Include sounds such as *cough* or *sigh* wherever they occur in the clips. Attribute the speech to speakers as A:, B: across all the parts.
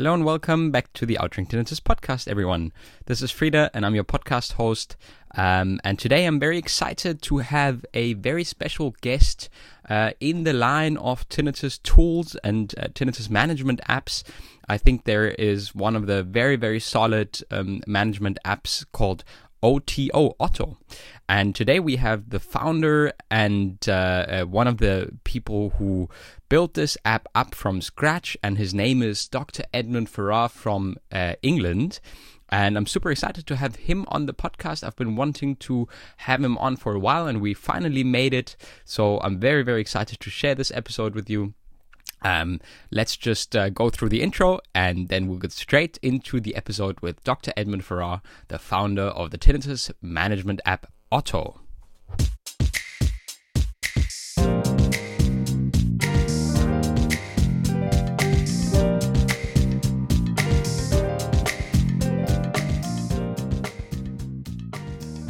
A: Hello and welcome back to the Outring Tinnitus podcast, everyone. This is Frida and I'm your podcast host. Um, and today I'm very excited to have a very special guest uh, in the line of tinnitus tools and uh, tinnitus management apps. I think there is one of the very, very solid um, management apps called OTO Otto. And today we have the founder and uh, uh, one of the people who built this app up from scratch, and his name is Dr. Edmund Farrar from uh, England. And I'm super excited to have him on the podcast. I've been wanting to have him on for a while, and we finally made it. So I'm very, very excited to share this episode with you. Um, let's just uh, go through the intro and then we'll get straight into the episode with Dr. Edmund Farrar, the founder of the tinnitus management app Oto.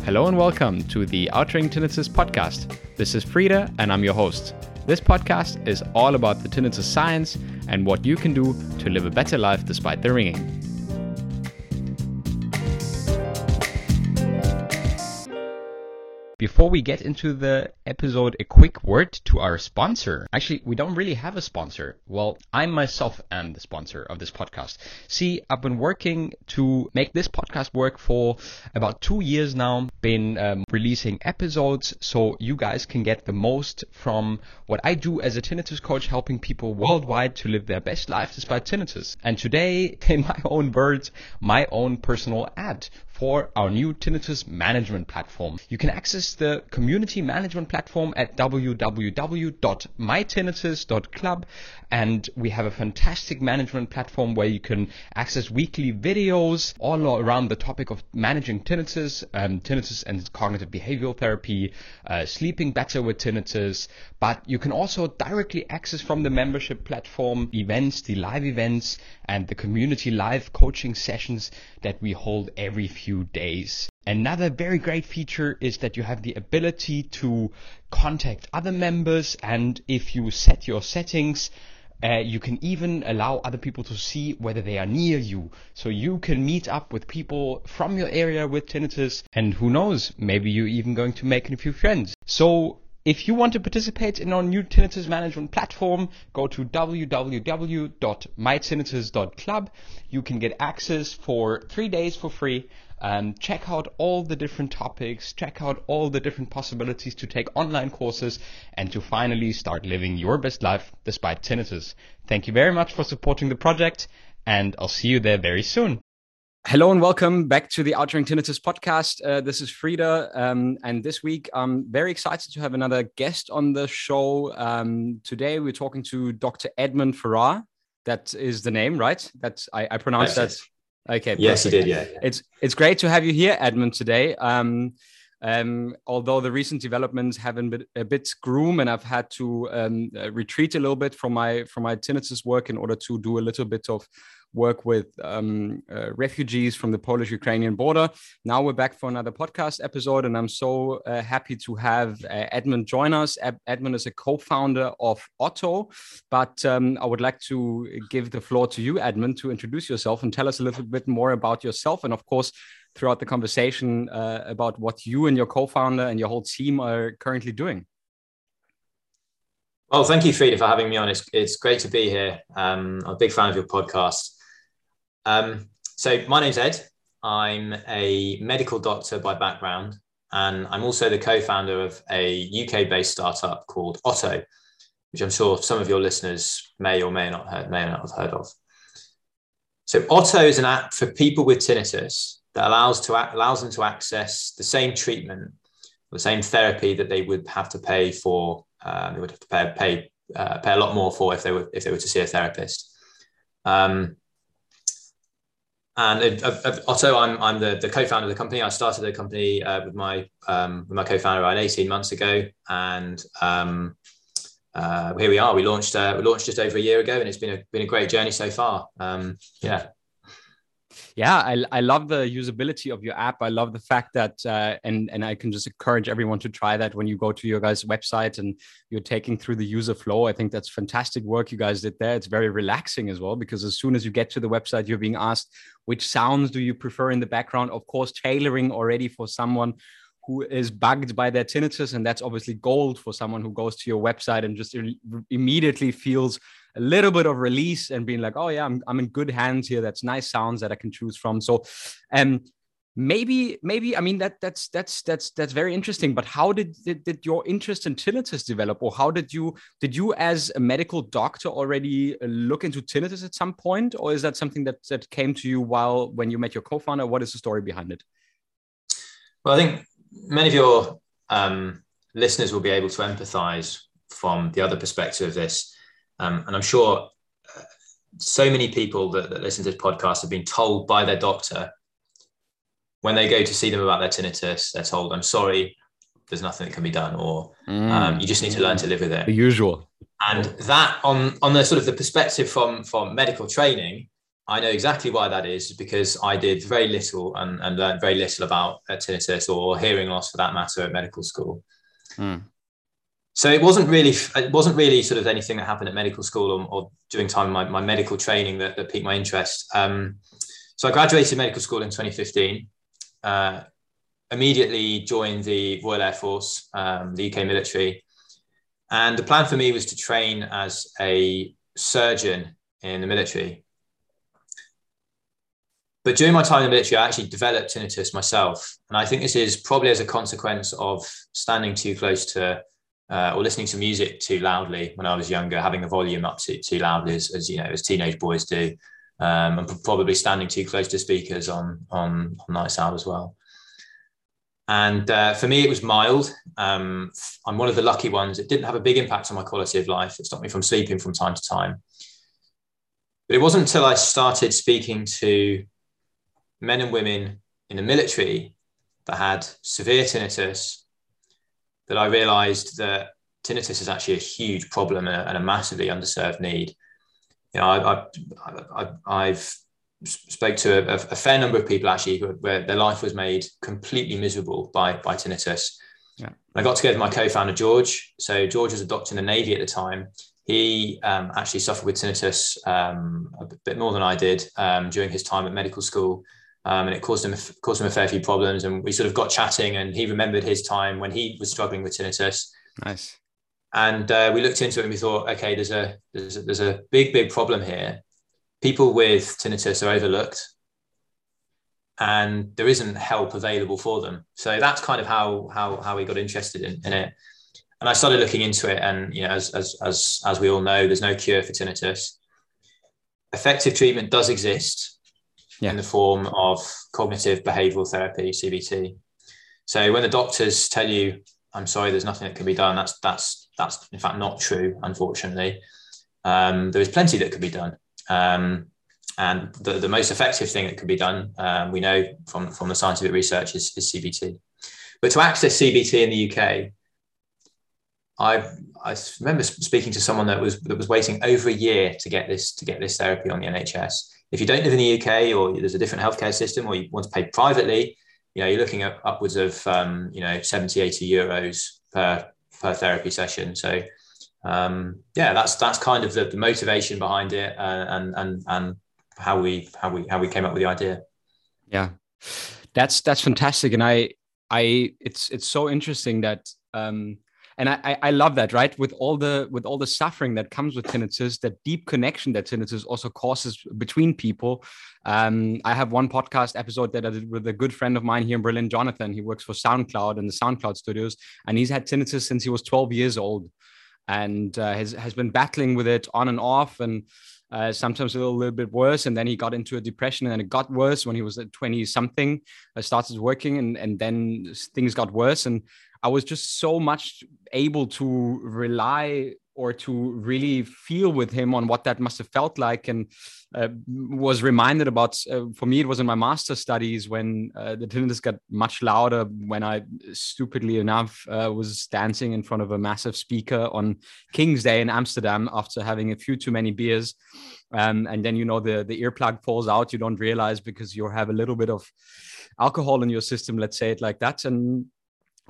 A: Hello and welcome to the Outring Tinnitus podcast. This is Frida and I'm your host. This podcast is all about the tenets of science and what you can do to live a better life despite the ringing. Before we get into the episode, a quick word to our sponsor. Actually, we don't really have a sponsor. Well, I myself am the sponsor of this podcast. See, I've been working to make this podcast work for about two years now, been um, releasing episodes so you guys can get the most from what I do as a tinnitus coach, helping people worldwide to live their best life despite tinnitus. And today, *laughs* in my own words, my own personal ad for our new tinnitus management platform. You can access the community management platform at www.mytinnitus.club and we have a fantastic management platform where you can access weekly videos all around the topic of managing tinnitus, um, tinnitus and cognitive behavioral therapy, uh, sleeping better with tinnitus, but you can also directly access from the membership platform events, the live events and the community live coaching sessions that we hold every few few days. Another very great feature is that you have the ability to contact other members and if you set your settings, uh, you can even allow other people to see whether they are near you. So you can meet up with people from your area with tinnitus and who knows, maybe you're even going to make a few friends. So if you want to participate in our new tinnitus management platform, go to www.mytinnitus.club. You can get access for three days for free um, check out all the different topics, check out all the different possibilities to take online courses, and to finally start living your best life despite tinnitus. Thank you very much for supporting the project, and I'll see you there very soon. Hello and welcome back to the Outring Tinnitus podcast. Uh, this is Frida, um, and this week I'm very excited to have another guest on the show. Um, today we're talking to Dr. Edmund Farrar. That is the name, right? That's I, I pronounced that Okay.
B: Yes, perfect. you did. Yeah,
A: It's it's great to have you here, Edmund, today. Um, um, although the recent developments haven't been a bit groom, and I've had to um, uh, retreat a little bit from my from my tinnitus work in order to do a little bit of work with um, uh, refugees from the Polish Ukrainian border. Now we're back for another podcast episode, and I'm so uh, happy to have uh, Edmund join us. Ed- Edmund is a co founder of Oto, but um, I would like to give the floor to you, Edmund, to introduce yourself and tell us a little bit more about yourself, and of course, throughout the conversation uh, about what you and your co founder and your whole team are currently doing.
B: Well, thank you, Frida, for having me on. It's, it's great to be here. Um, I'm a big fan of your podcast. Um, so my name's Ed. I'm a medical doctor by background, and I'm also the co-founder of a UK-based startup called Oto, which I'm sure some of your listeners may or may not heard, may not have heard of. So Oto is an app for people with tinnitus that allows to allows them to access the same treatment, the same therapy that they would have to pay for. Um, they would have to pay pay uh, pay a lot more for if they were if they were to see a therapist. Um, and uh, uh, Oto, I'm, I'm the, the co-founder of the company. I started the company uh, with my um, with my co-founder around 18 months ago, and um, uh, here we are. We launched uh, we launched just over a year ago, and it's been a been a great journey so far. Um, yeah.
C: Yeah, I, I love the usability of your app. I love the fact that, uh, and and I can just encourage everyone to try that when you go to your guys' website and you're taking through the user flow. I think that's fantastic work you guys did there. It's very relaxing as well because as soon as you get to the website, you're being asked which sounds do you prefer in the background. Of course, tailoring already for someone who is bugged by their tinnitus, and that's obviously gold for someone who goes to your website and just immediately feels a little bit of release and being like, oh yeah, I'm, I'm in good hands here. That's nice sounds that I can choose from. So, um, maybe maybe i mean that that's that's that's that's very interesting but how did, did did your interest in tinnitus develop? Or how did you did you as a medical doctor already uh, look into tinnitus at some point? Or is that something that that came to you while when you met your co-founder? What is the story behind it?
B: Well i think many of your um, listeners will be able to empathize from the other perspective of this um, and I'm sure uh, so many people that, that listen to this podcast have been told by their doctor when they go to see them about their tinnitus, they're told, I'm sorry, there's nothing that can be done, or mm. um, you just need to learn to live with it.
C: The usual.
B: And that on, on the sort of the perspective from, from medical training, I know exactly why that is because I did very little and, and learned very little about tinnitus or hearing loss for that matter at medical school. Mm so it wasn't really it wasn't really sort of anything that happened at medical school or, or during time my, my medical training that, that piqued my interest. Um, so i graduated medical school in 2015 uh, immediately joined the royal air force um, the uk military. And the plan for me was to train as a surgeon in the military. But during my time in the military, I actually developed tinnitus myself. And I think this is probably as a consequence of standing too close to uh, or listening to music too loudly when I was younger, having the volume up too, too loudly as, as you know as teenage boys do, um, and probably standing too close to speakers on on, on nights out as well. And uh, for me, it was mild. Um, I'm one of the lucky ones. It didn't have a big impact on my quality of life. It stopped me from sleeping from time to time. But it wasn't until I started speaking to men and women in the military that had severe tinnitus that I realized that tinnitus is actually a huge problem and a, and a massively underserved need. You know, I, I, I, have spoke to a, a, fair number of people actually who, where their life was made completely miserable by, by tinnitus. Yeah. I got together with my co-founder George. So George was a doctor in the Navy at the time. He um, actually suffered with tinnitus um, a bit more than I did um, during his time at medical school um, and it caused him caused him a fair few problems. And we sort of got chatting, and he remembered his time when he was struggling with tinnitus.
C: Nice.
B: And uh, we looked into it, and we thought, okay, there's a there's a, there's a big big problem here. People with tinnitus are overlooked, and there isn't help available for them. So that's kind of how how how we got interested in, in it. And I started looking into it, and you know, as as as as we all know, there's no cure for tinnitus. Effective treatment does exist, yeah. in the form of cognitive behavioral therapy, CBT. So when the doctors tell you, "I'm sorry, there's nothing that can be done," that's that's that's in fact not true. Unfortunately, um, there is plenty that could be done. Um, and the, the most effective thing that could be done, um, we know from, from the scientific research, is, is CBT. But to access CBT in the UK, I I remember speaking to someone that was that was waiting over a year to get this to get this therapy on the NHS if you don't live in the UK or there's a different healthcare system or you want to pay privately, you know, you're looking at upwards of, um, you know, 70, 80 euros per, per therapy session. So, um, yeah, that's, that's kind of the, the motivation behind it uh, and, and, and how we, how we, how we came up with the idea.
C: Yeah, that's, that's fantastic. And I, I, it's, it's so interesting that, um, and I, I love that right with all the with all the suffering that comes with tinnitus that deep connection that tinnitus also causes between people um, i have one podcast episode that i did with a good friend of mine here in berlin jonathan he works for soundcloud and the soundcloud studios and he's had tinnitus since he was 12 years old and uh, has, has been battling with it on and off and uh, sometimes a little, little, bit worse. And then he got into a depression and it got worse when he was at 20 something, uh, started working and, and then things got worse. And I was just so much able to rely or to really feel with him on what that must have felt like and uh, was reminded about uh, for me it was in my master studies when uh, the tinnitus got much louder when i stupidly enough uh, was dancing in front of a massive speaker on king's day in amsterdam after having a few too many beers. Um, and then you know the the earplug falls out you don't realize because you have a little bit of alcohol in your system let's say it like that. And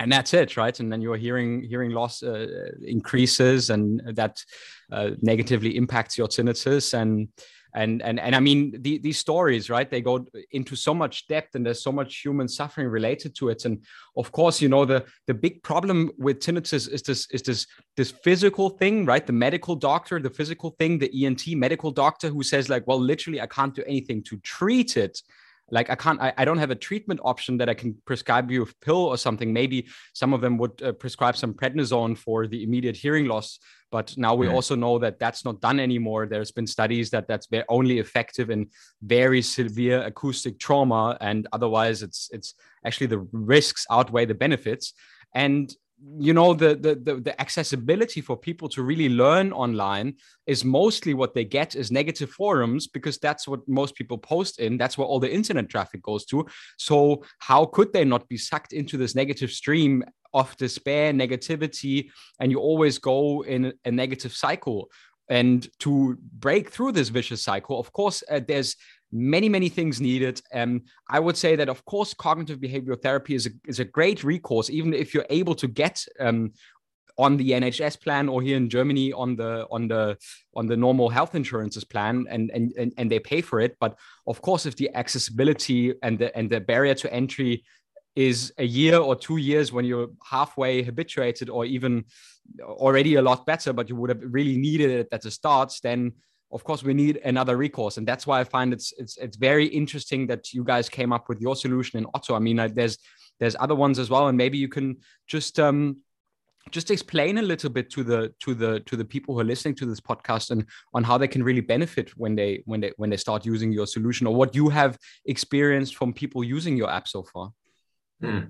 C: and that's it right? And then your hearing hearing loss uh, increases and that uh, negatively impacts your tinnitus. And and and and i mean the, these stories right? They go into so much depth and there's so much human suffering related to it. And of course you know the the big problem with tinnitus is this is this this physical thing right? The medical doctor the physical thing the ent medical doctor who says like well literally i can't do anything to treat it like i can't I, I don't have a treatment option that i can prescribe you a pill or something. Maybe some of them would uh, prescribe some prednisone for the immediate hearing loss but now we also know that that's not done anymore. There's been studies that that's only effective in very severe acoustic trauma and otherwise it's it's actually the risks outweigh the benefits. And you know the, the, the the accessibility for people to really learn online is mostly what they get is negative forums because that's what most people post in. That's where all the internet traffic goes to. So how could they not be sucked into this negative stream of despair negativity and you always go in a negative cycle? And to break through this vicious cycle of course uh, there's many many things needed. Um, i would say that of course cognitive behavioral therapy is a, is a great recourse even if you're able to get um, on the nhs plan or here in germany on the on the on the normal health insurances plan and and and, and they pay for it. But of course if the accessibility and the and the barrier to entry is a year or two years when you're halfway habituated or even already a lot better but you would have really needed it at the start then of course we need another recourse and that's why i find it's it's it's very interesting that you guys came up with your solution in oto. I mean uh, there's there's other ones as well and maybe you can just um just explain a little bit to the to the to the people who are listening to this podcast and on how they can really benefit when they when they when they start using your solution or what you have experienced from people using your app so far.
B: Hmm.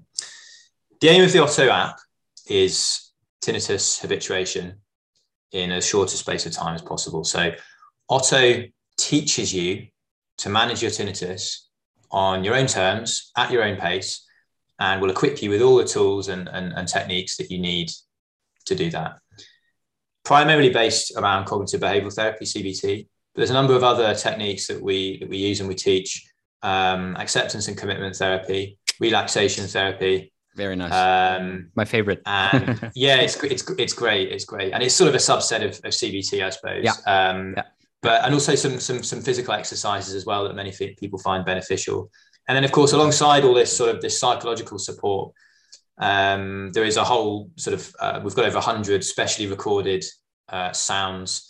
B: the aim of the oto app is tinnitus habituation in as short a space of time as possible. So Oto teaches you to manage your tinnitus on your own terms, at your own pace, and will equip you with all the tools and, and, and techniques that you need to do that. Primarily based around cognitive behavioral therapy, CBT, but there's a number of other techniques that we that we use and we teach. Um, acceptance and commitment therapy, relaxation therapy,
C: very nice. Um, My favorite.
B: and *laughs* yeah, it's, it's, it's great. It's great. And it's sort of a subset of, of CBT, I suppose.
C: Yeah. Um, yeah
B: but and also some some some physical exercises as well that many people find beneficial. And then, of course, alongside all this sort of this psychological support, um, there is a whole sort of uh, we've got over 100 specially recorded uh, sounds.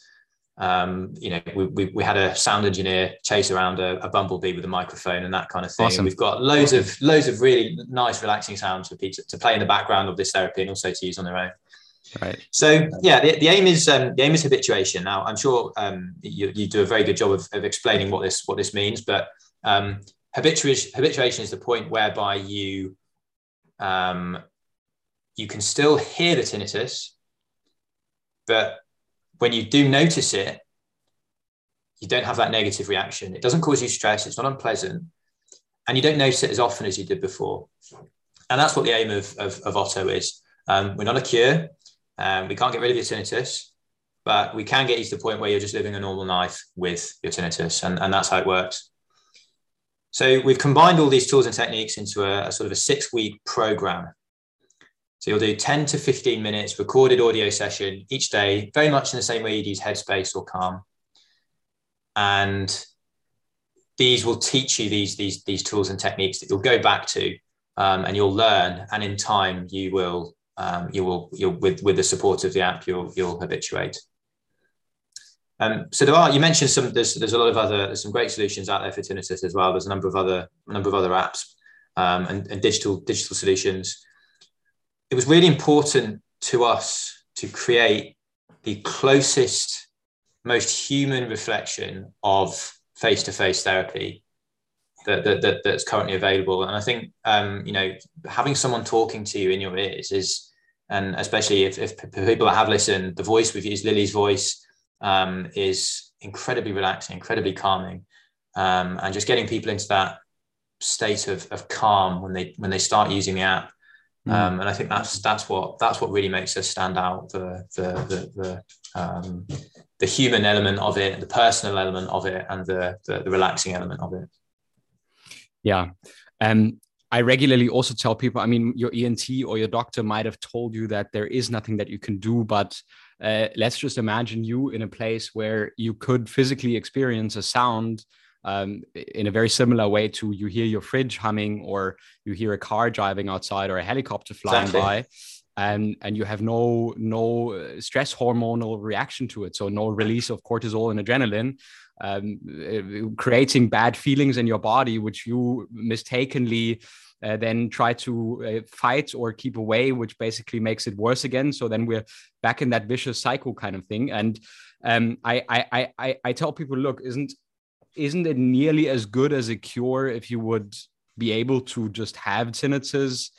B: Um, you know, we, we, we, had a sound engineer chase around a, a, bumblebee with a microphone and that kind of thing. Awesome. we've got loads of loads of really nice, relaxing sounds for people to play in the background of this therapy and also to use on their own.
C: Right.
B: So yeah, the, the aim is um, the aim is habituation. Now I'm sure um, you, you do a very good job of, of explaining what this what this means, but um, habituation habituation is the point whereby you um, you can still hear the tinnitus, but when you do notice it, you don't have that negative reaction. It doesn't cause you stress. It's not unpleasant, and you don't notice it as often as you did before. And that's what the aim of, of, of Oto is. Um, we're not a cure. Um, we can't get rid of your tinnitus, but we can get you to the point where you're just living a normal life with your tinnitus, and, and that's how it works. So we've combined all these tools and techniques into a, a sort of a six-week program. So you'll do 10 to 15 minutes recorded audio session each day, very much in the same way you'd use Headspace or Calm. And these will teach you these, these, these tools and techniques that you'll go back to um, and you'll learn. And in time, you will um, you will you'll with with the support of the app you'll you'll habituate. Um, so there are you mentioned some there's there's a lot of other there's some great solutions out there for tinnitus as well. There's a number of other number of other apps um, and, and digital digital solutions. It was really important to us to create the closest, most human reflection of face-to-face therapy that, that, that, that's currently available. And I think um, you know having someone talking to you in your ears is and especially if, if people that have listened, the voice we've used, Lily's voice, um, is incredibly relaxing, incredibly calming, um, and just getting people into that state of, of calm when they when they start using the app. Mm. Um, and I think that's that's what that's what really makes us stand out the the the the, um, the human element of it, the personal element of it, and the, the, the relaxing element of it.
C: Yeah, and um, I regularly also tell people. I mean, your ENT or your doctor might have told you that there is nothing that you can do, but uh, let's just imagine you in a place where you could physically experience a sound um, in a very similar way to you hear your fridge humming or you hear a car driving outside or a helicopter flying exactly. by and and you have no no uh, stress hormonal reaction to it so no release of cortisol and adrenaline um, uh, creating bad feelings in your body which you mistakenly uh, then try to uh, fight or keep away, which basically makes it worse again. So then we're back in that vicious cycle kind of thing. And um, I, I, I, I tell people, look, isn't isn't it nearly as good as a cure if you would be able to just have tinnitus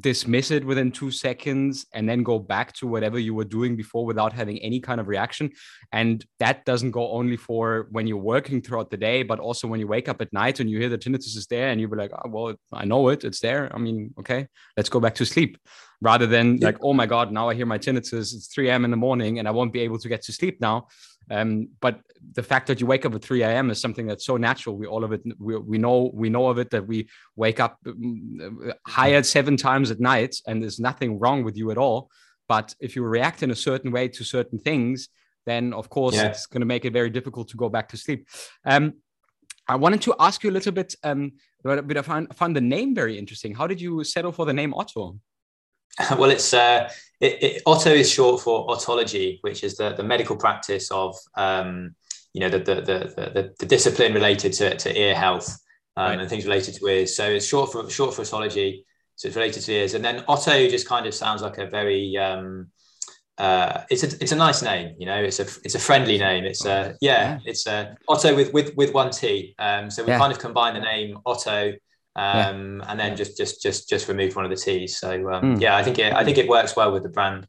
C: dismiss it within two seconds and then go back to whatever you were doing before without having any kind of reaction. And that doesn't go only for when you're working throughout the day but also when you wake up at night and you hear the tinnitus is there and you'll be like oh, well i know it it's there. I mean okay let's go back to sleep. Rather than like oh my god now i hear my tinnitus it's 3 a.m in the morning and i won't be able to get to sleep now um, but the fact that you wake up at 3 a.m. is something that's so natural. We all of it, we, we know, we know of it that we wake up mm, higher seven times at night, and there's nothing wrong with you at all. But if you react in a certain way to certain things, then of course yeah. it's going to make it very difficult to go back to sleep. Um, I wanted to ask you a little bit, um, but I found, found the name very interesting. How did you settle for the name Oto? *laughs*
B: Well, it's uh, it, it, Oto is short for otology, which is the, the medical practice of um, you know the the, the the, the, discipline related to, to ear health um, right. and things related to ears. So it's short for short for otology. So it's related to ears, and then Oto just kind of sounds like a very um, uh, it's a it's a nice name, you know. It's a it's a friendly name. It's a yeah, it's a Oto with with with one T. Um, so we yeah. kind of combine the name Otto um, yeah. and then just just just just remove one of the T's. So um, mm. yeah, I think it I think it works well with the brand.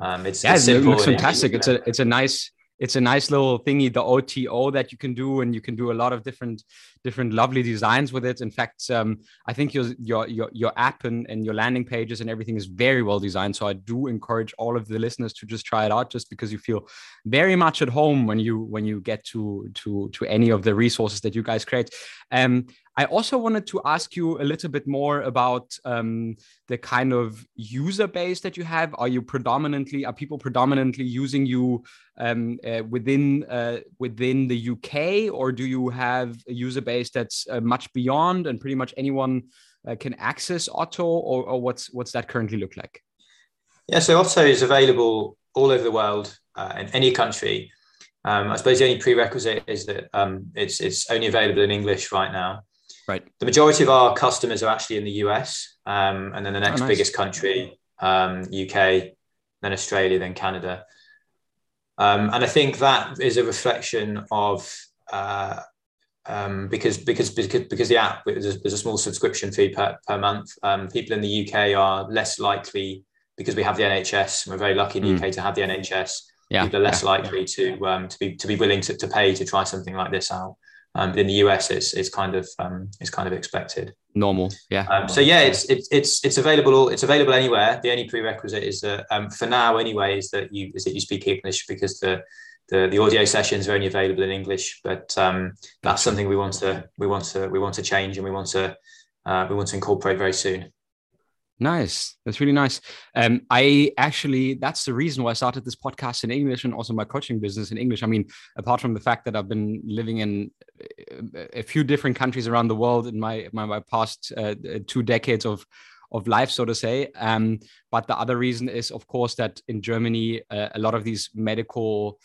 B: Um, it's
C: yeah, it's it looks fantastic. It's a it's a nice it's a nice little thingy, the OTO that you can do, and you can do a lot of different different lovely designs with it. In fact, um, I think your your your your app and, and your landing pages and everything is very well designed. So I do encourage all of the listeners to just try it out, just because you feel very much at home when you when you get to to to any of the resources that you guys create. Um, I also wanted to ask you a little bit more about um, the kind of user base that you have. Are you predominantly are people predominantly using you um, uh, within uh, within the UK, or do you have a user base that's uh, much beyond and pretty much anyone uh, can access Oto, or, or, what's what's that currently look like?
B: Yeah, so Oto is available all over the world uh, in any country. Um, I suppose the only prerequisite is that um, it's it's only available in English right now.
C: Right.
B: The majority of our customers are actually in the US, um, and then the next oh, nice. biggest country, um, UK, then Australia, then Canada. Um, and I think that is a reflection of uh, um, because because because because the app there's a, there's a small subscription fee per, per month. Um, people in the UK are less likely because we have the NHS. We're very lucky in the mm. UK to have the NHS. Yeah, people are less yeah. likely to um, to be to be willing to, to pay to try something like this out. Um, in the US, it's it's kind of um, it's kind of expected.
C: Normal, yeah.
B: Um, so yeah, it's it's it's it's available. All it's available anywhere. The only prerequisite is that um, for now, anyway, is that you is that you speak English because the the, the audio sessions are only available in English. But um, that's something we want to we want to we want to change and we want to uh, we want to incorporate very soon.
C: Nice. That's really nice. Um, I actually, that's the reason why I started this podcast in English and also my coaching business in English. I mean, apart from the fact that I've been living in a few different countries around the world in my my, my past uh, two decades of of life, so to say. Um, but the other reason is, of course, that in Germany, uh, a lot of these medical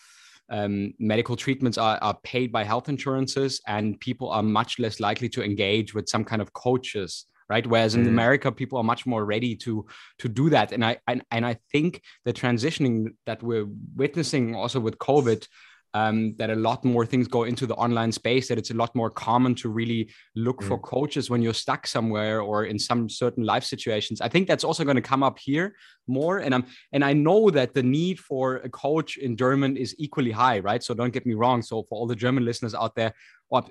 C: um, medical treatments are, are paid by health insurances, and people are much less likely to engage with some kind of coaches right whereas in mm. america people are much more ready to to do that and i and, and i think the transitioning that we're witnessing also with covid um, that a lot more things go into the online space, that it's a lot more common to really look mm. for coaches when you're stuck somewhere or in some certain life situations. I think that's also going to come up here more. And I'm and I know that the need for a coach in German is equally high, right? So don't get me wrong. So for all the German listeners out there,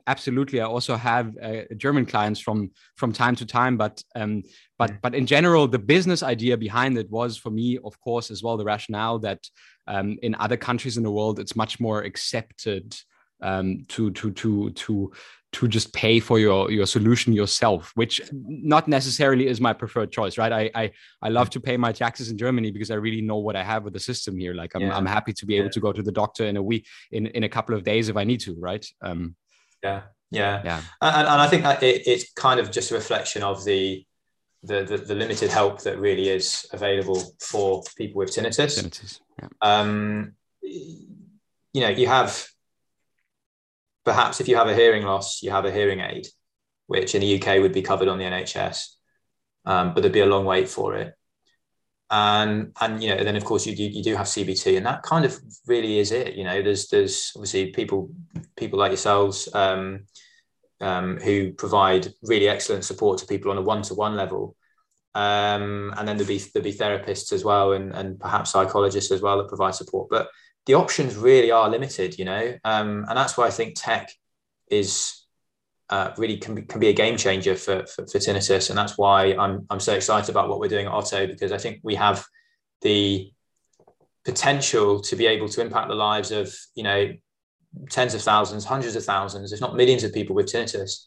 C: absolutely, I also have uh, German clients from from time to time, but um, but mm. but in general, the business idea behind it was for me, of course, as well the rationale that um, in other countries in the world, it's much more accepted um, to to to to to just pay for your your solution yourself, which not necessarily is my preferred choice, right? I I, I love to pay my taxes in Germany because I really know what I have with the system here. Like I'm, yeah. I'm happy to be able yeah. to go to the doctor in a week in in a couple of days if I need to, right? Um,
B: yeah, yeah, yeah. And, and I think it, it's kind of just a reflection of the the, the, the limited help that really is available for people with tinnitus. Tinnitus. Yeah. Um, you know, you have perhaps if you have a hearing loss, you have a hearing aid, which in the UK would be covered on the NHS, um, but there'd be a long wait for it. And and you know, then of course you, you, you do have CBT, and that kind of really is it. You know, there's there's obviously people people like yourselves. Um, um, who provide really excellent support to people on a one-to-one level. Um, and then there'll be there'll be therapists as well, and, and perhaps psychologists as well that provide support. But the options really are limited, you know, um, and that's why I think tech is uh, really can be, can be a game changer for, for, for tinnitus, and that's why I'm I'm so excited about what we're doing at Oto because I think we have the potential to be able to impact the lives of you know tens of thousands, hundreds of thousands, if not millions of people with tinnitus.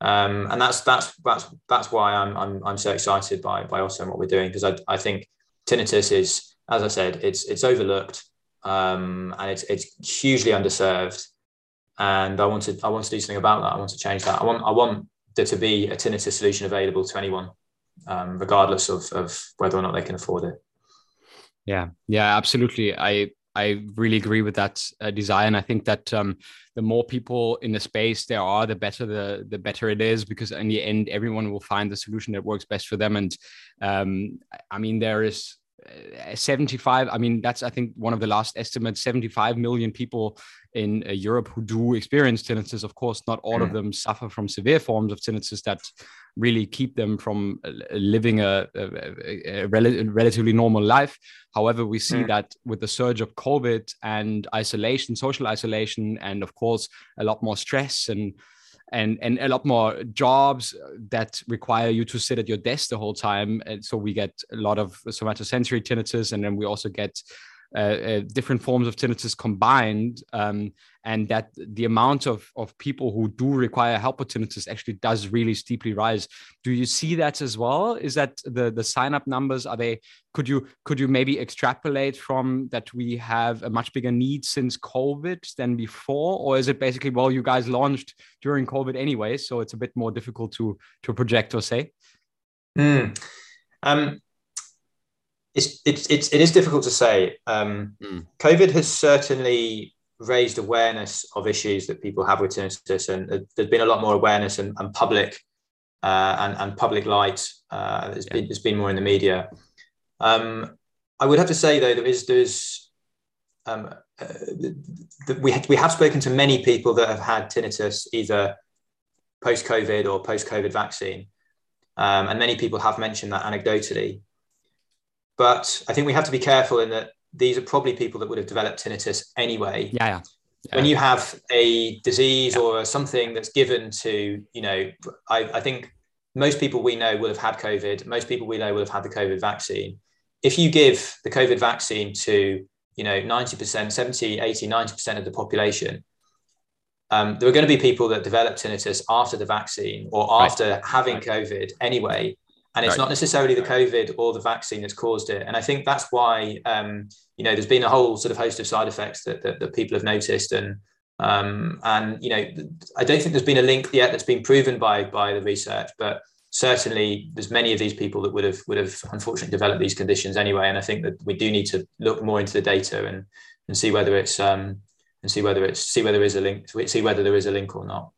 B: Um, and that's that's that's that's why I'm I'm, I'm so excited by by Oto and what we're doing because I, I think tinnitus is as I said it's it's overlooked um, and it's it's hugely underserved and I want to I want to do something about that I want to change that I want I want there to be a tinnitus solution available to anyone um, regardless of of whether or not they can afford it.
C: Yeah, yeah, absolutely. I I really agree with that uh, design. I think that um, the more people in the space there are, the better the the better it is because in the end, everyone will find the solution that works best for them. And um, I mean, there is 75 i mean that's i think one of the last estimates 75 million people in uh, europe who do experience tinnitus of course not all mm. of them suffer from severe forms of tinnitus that really keep them from uh, living a, a, a rel- relatively normal life. However, we see mm. that with the surge of COVID and isolation, social isolation, and of course, a lot more stress and and and a lot more jobs that require you to sit at your desk the whole time. And so we get a lot of somatosensory tinnitus, and then we also get uh, uh, different forms of tinnitus combined, um, and that the amount of, of people who do require help with tinnitus actually does really steeply rise. Do you see that as well? Is that the the sign up numbers are they? Could you could you maybe extrapolate from that we have a much bigger need since COVID than before, or is it basically well you guys launched during COVID anyway, so it's a bit more difficult to to project or say?
B: Mm. Um, it's, it's, it's, it is difficult to say. Um, mm. COVID has certainly raised awareness of issues that people have with tinnitus, and there's been a lot more awareness and, and public uh, and, and public light. Uh, there's, yeah. been, there's been more in the media. Um, I would have to say though, there is there's um, uh, we we have spoken to many people that have had tinnitus either post COVID or post COVID vaccine, um, and many people have mentioned that anecdotally. But I think we have to be careful in that these are probably people that would have developed tinnitus anyway.
C: Yeah. yeah.
B: Yeah. When you have a disease yeah. or something that's given to, you know, I, I, think most people we know will have had COVID. Most people we know will have had the COVID vaccine. If you give the COVID vaccine to, you know, 90%, 70, 80, 90% of the population, um, there are going to be people that develop tinnitus after the vaccine or after right. having COVID anyway and it's right. not necessarily the COVID or the vaccine that's caused it. And I think that's why um, you know there's been a whole sort of host of side effects that that, that people have noticed, and um, and you know I don't think there's been a link yet that's been proven by by the research, but certainly there's many of these people that would have would have unfortunately developed these conditions anyway. And I think that we do need to look more into the data and and see whether it's um, and see whether it's see whether there is a link see whether there is a link or not.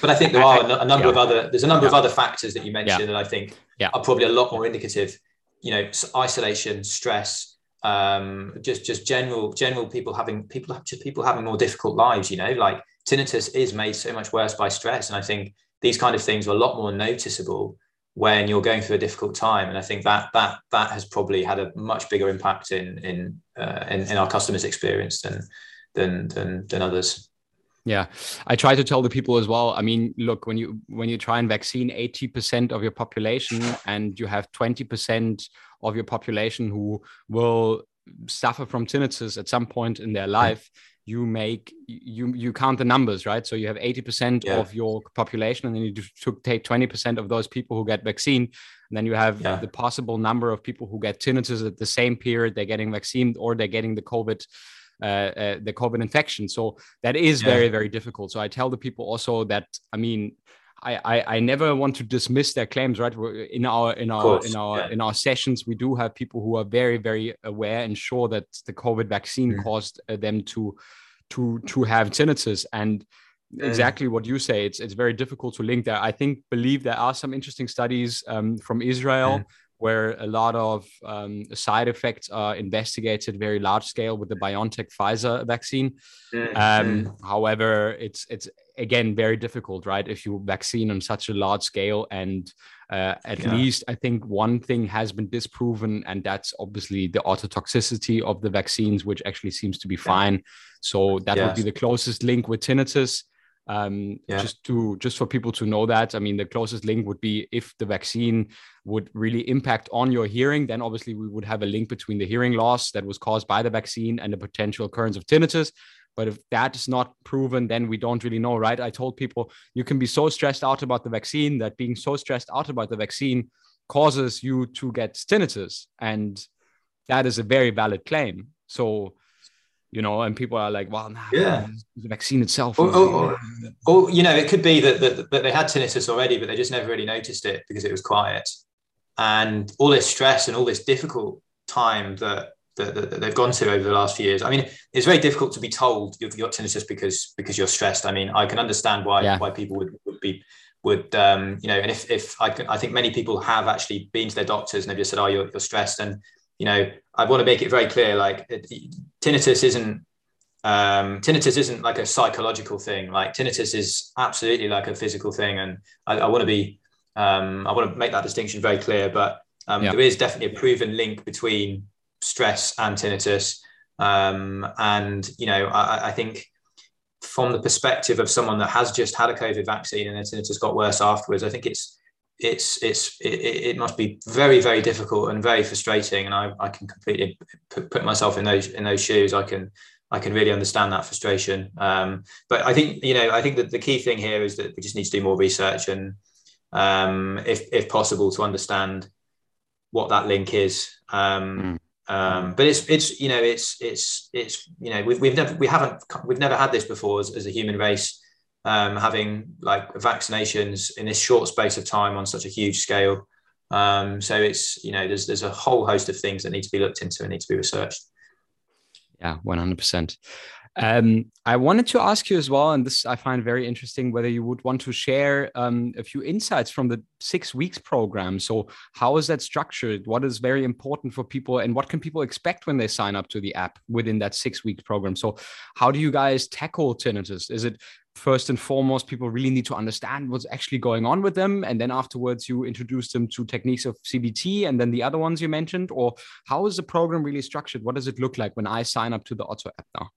B: But I think there are a number yeah. of other there's a number yeah. of other factors that you mentioned yeah. that I think are probably a lot more indicative. You know, isolation, stress, um, just just general general people having people just people having more difficult lives. You know, like tinnitus is made so much worse by stress, and I think these kind of things are a lot more noticeable when you're going through a difficult time. And I think that that that has probably had a much bigger impact in in uh, in, in our customers' experience than than than than others.
C: Yeah, I try to tell the people as well. I mean, look, when you when you try and vaccine eighty percent of your population, and you have twenty percent of your population who will suffer from tinnitus at some point in their life, you make you you count the numbers, right? So you have eighty percent yeah. of your population, and then you took take twenty percent of those people who get vaccine, and then you have yeah. the possible number of people who get tinnitus at the same period they're getting vaccinated or they're getting the COVID the COVID infection. So that is yeah. very, very difficult. So I tell the people also that, I mean, I, I, I never want to dismiss their claims, right? In our in our in our yeah. in our sessions, we do have people who are very very aware and sure that the COVID vaccine mm. caused uh, them to to to have tinnitus and mm. exactly what you say. It's it's very difficult to link there. I think believe there are some interesting studies um, from Israel. Mm where a lot of um, side effects are investigated very large scale with the BioNTech Pfizer vaccine. Mm-hmm. Um, however, it's it's again very difficult, right? If you vaccine on such a large scale, and uh, at yeah. least I think one thing has been disproven, and that's obviously the ototoxicity of the vaccines, which actually seems to be fine. So that yes. would be the closest link with tinnitus um, yeah. just to just for people to know that i mean the closest link would be if the vaccine would really impact on your hearing then obviously we would have a link between the hearing loss that was caused by the vaccine and the potential occurrence of tinnitus. But if that is not proven then we don't really know right? I told people you can be so stressed out about the vaccine that being so stressed out about the vaccine causes you to get tinnitus. And that is a very valid claim. So you know, and people are like, well, nah, yeah, the vaccine itself.
B: Or, or, or, or, you know, it could be that, that, that they had tinnitus already, but they just never really noticed it because it was quiet. And all this stress and all this difficult time that, that, that they've gone to over the last few years. I mean, it's very difficult to be told you've got tinnitus because because you're stressed. I mean, I can understand why yeah. why people would, would be would um, you know, and if if I, can, I think many people have actually been to their doctors and they've just said, oh, you're, you're stressed, and you know, I want to make it very clear, like it, tinnitus isn't um, tinnitus isn't like a psychological thing. Like tinnitus is absolutely like a physical thing, and I, I want to be um, I want to make that distinction very clear. But um, yeah. there is definitely a proven link between stress and tinnitus, um, and you know I, I, think from the perspective of someone that has just had a COVID vaccine and their tinnitus got worse afterwards, I think it's it's it's it, it, must be very very difficult and very frustrating and I, I can completely put, myself in those in those shoes. I can I can really understand that frustration. Um, but I think you know I think that the key thing here is that we just need to do more research and um, if if possible to understand what that link is. Um, mm. um, but it's it's you know it's it's it's you know we've, we've never we haven't we've never had this before as, as a human race um, having like vaccinations in this short space of time on such a huge scale. Um, so it's you know there's there's a whole host of things that need to be looked into and need to be researched.
C: Yeah, one hundred percent. Um, I wanted to ask you as well, and this I find very interesting, whether you would want to share um, a few insights from the six weeks program. So, how is that structured? What is very important for people, and what can people expect when they sign up to the app within that six weeks program? So, how do you guys tackle tinnitus? Is it first and foremost, people really need to understand what's actually going on with them, and then afterwards, you introduce them to techniques of CBT, and then the other ones you mentioned, or how is the program really structured? What does it look like when I sign up to the Oto app now?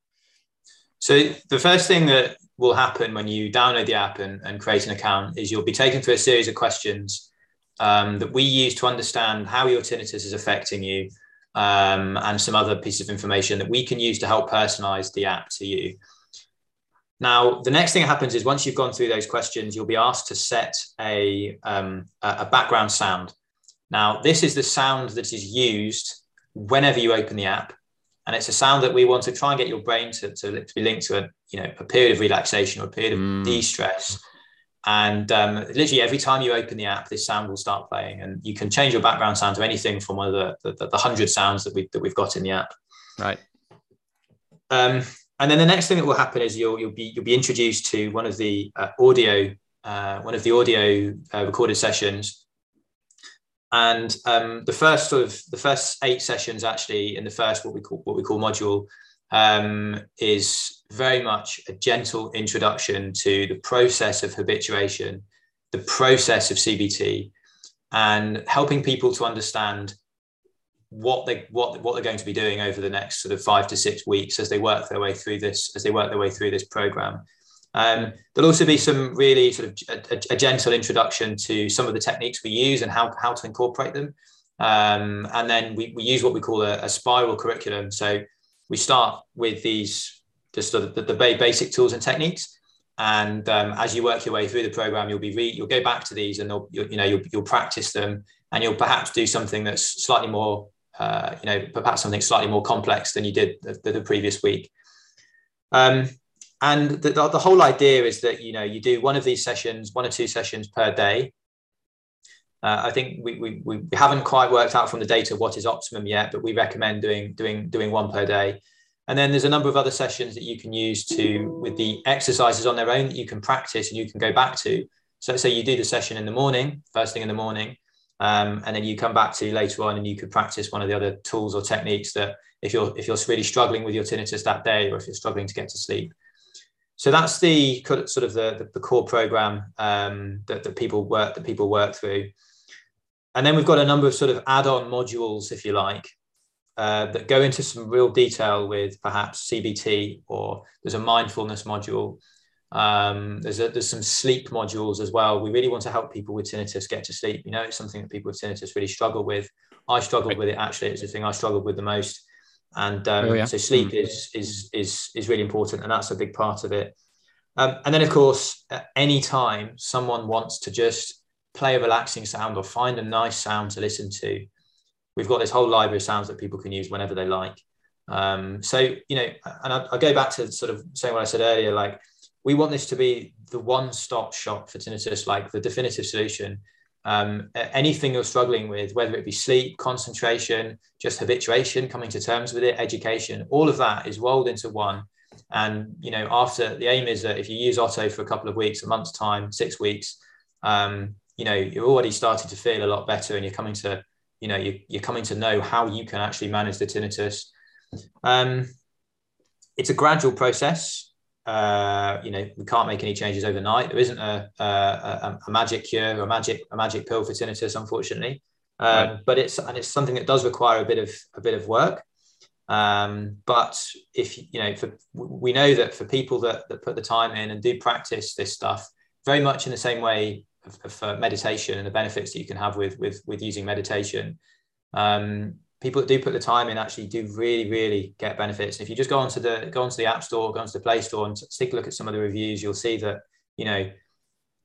B: So the first thing that will happen when you download the app and, and create an account is you'll be taken through a series of questions um, that we use to understand how your tinnitus is affecting you um, and some other pieces of information that we can use to help personalize the app to you. Now, the next thing that happens is once you've gone through those questions, you'll be asked to set a, um, a background sound. Now, this is the sound that is used whenever you open the app and it's a sound that we want to try and get your brain to, to, to be linked to a you know a period of relaxation or a period of mm. de-stress and um, literally every time you open the app this sound will start playing and you can change your background sound to anything from one of the the, the hundred sounds that we that we've got in the app
C: right
B: um, and then the next thing that will happen is you'll you'll be you'll be introduced to one of the uh, audio uh, one of the audio uh, recorded sessions. And um, the first sort of the first eight sessions actually in the first what we call what we call module um, is very much a gentle introduction to the process of habituation, the process of CBT, and helping people to understand what they what what they're going to be doing over the next sort of five to six weeks as they work their way through this as they work their way through this program. Um, there'll also be some really sort of a, a, gentle introduction to some of the techniques we use and how, how to incorporate them. Um, and then we, we use what we call a, a spiral curriculum. So we start with these just the, the, the basic tools and techniques. And um, as you work your way through the program, you'll be re- you'll go back to these and you'll, you know you'll, you'll practice them, and you'll perhaps do something that's slightly more uh, you know perhaps something slightly more complex than you did the, the previous week. Um, and the, the, whole idea is that you know you do one of these sessions, one or two sessions per day. Uh, I think we, we, we haven't quite worked out from the data what is optimum yet, but we recommend doing doing doing one per day. And then there's a number of other sessions that you can use to with the exercises on their own that you can practice and you can go back to. So say you do the session in the morning, first thing in the morning, um, and then you come back to later on and you could practice one of the other tools or techniques that if you're if you're really struggling with your tinnitus that day or if you're struggling to get to sleep. So that's the sort of the, the, core program um, that, that people work that people work through. And then we've got a number of sort of add-on modules if you like uh, that go into some real detail with perhaps cbt or there's a mindfulness module um, there's a, there's some sleep modules as well. We really want to help people with tinnitus get to sleep. You know it's something that people with tinnitus really struggle with. I struggled with it actually. It's the thing i struggled with the most. And um, oh, yeah. so sleep mm. is is is is really important and that's a big part of it. Um, and then of course at any time someone wants to just play a relaxing sound or find a nice sound to listen to. We've got this whole library of sounds that people can use whenever they like. Um, so you know and I, I go back to sort of saying what i said earlier like we want this to be the one-stop shop for tinnitus like the definitive solution um, anything you're struggling with, whether it be sleep, concentration, just habituation, coming to terms with it, education, all of that is rolled into one. And you know, after the aim is that if you use Oto for a couple of weeks, a month's time, six weeks, um, you know, you're already starting to feel a lot better, and you're coming to, you know, you, you're coming to know how you can actually manage the tinnitus. Um, it's a gradual process. Uh, you know, we can't make any changes overnight. There isn't a, a, a magic cure or a magic a magic pill for tinnitus, unfortunately. Um, right. But it's and it's something that does require a bit of a bit of work. Um, but if you know, for, we know that for people that, that put the time in and do practice this stuff, very much in the same way for meditation and the benefits that you can have with with with using meditation. Um, people that do put the time in actually do really, really get benefits. And If you just go onto the go onto the App Store, go onto the Play Store, and take a look at some of the reviews, you'll see that you know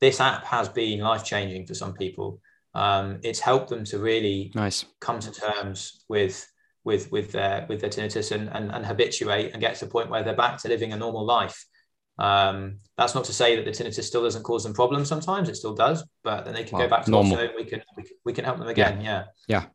B: this app has been life changing for some people. Um, it's helped them to really
C: nice
B: come to terms with with with their with their tinnitus and, and, and habituate and get to the point where they're back to living a normal life. Um, that's not to say that the tinnitus still doesn't cause them problems. Sometimes it still does, but then they can well, go back to normal. We can, we can we can help them again.
C: Yeah. Yeah. Yeah.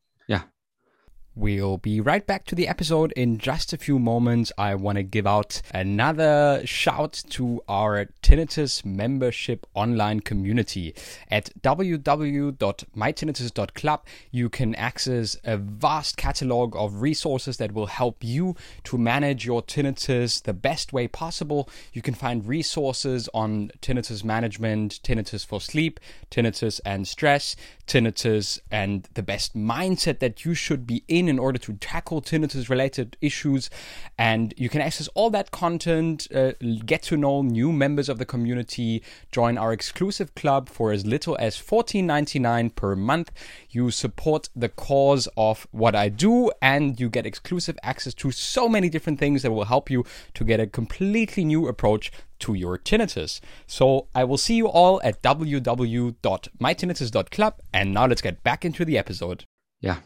C: We'll be right back to the episode in just a few moments. I want to give out another shout to our Tinnitus membership online community. At www.mytinnitus.club, you can access a vast catalog of resources that will help you to manage your tinnitus the best way possible. You can find resources on tinnitus management, tinnitus for sleep, tinnitus and stress, tinnitus and the best mindset that you should be in in order to tackle tinnitus related issues. And you can access all that content, uh, get to know new members of the community, join our exclusive club for as little as $14.99 per month. You support the cause of what I do, and you get exclusive access to so many different things that will help you to get a completely new approach to your tinnitus. So I will see you all at www.mytinnitus.club. And now let's get back into the episode. Yeah.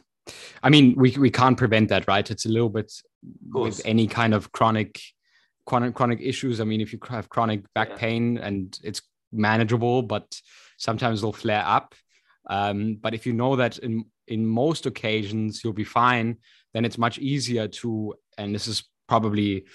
C: I mean, we, we can't prevent that, right? It's a little bit with any kind of chronic, chronic, chronic issues. I mean, if you have chronic back yeah. pain and it's manageable, but sometimes they'll flare up. Um, but if you know that in in most occasions you'll be fine, then it's much easier to. And this is probably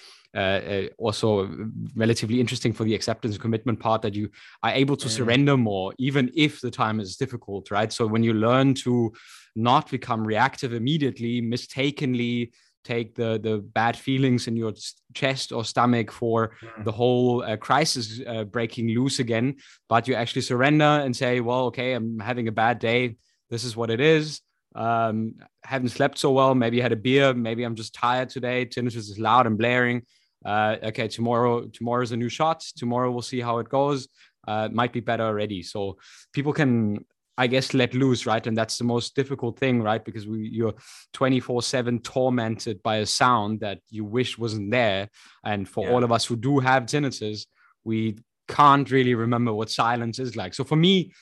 C: also relatively interesting for the acceptance and commitment part that you are able to mm. surrender more even if the time is difficult right? So when you learn to not become reactive immediately, mistakenly take the the bad feelings in your chest or stomach for mm. the whole uh, crisis uh, breaking loose again but you actually surrender and say well okay i'm having a bad day. This is what it is. Um haven't slept so well. Maybe had a beer. Maybe i'm just tired today. Tinnitus is loud and blaring uh okay tomorrow tomorrow's a new shot tomorrow we'll see how it goes uh might be better already so people can I guess let loose, right? And that's the most difficult thing, right? Because we, you're 24 7 tormented by a sound that you wish wasn't there. And for yeah. all of us who do have tinnitus, we can't really remember what silence is like. So for me,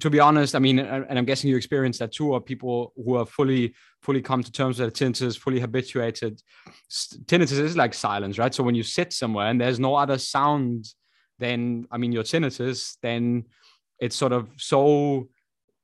C: to be honest, I mean, and I'm guessing you experience that too, are people who are fully, fully come to terms with tinnitus, fully habituated. Tinnitus is like silence, right? So when you sit somewhere and there's no other sound than, I mean, your tinnitus, then it's sort of so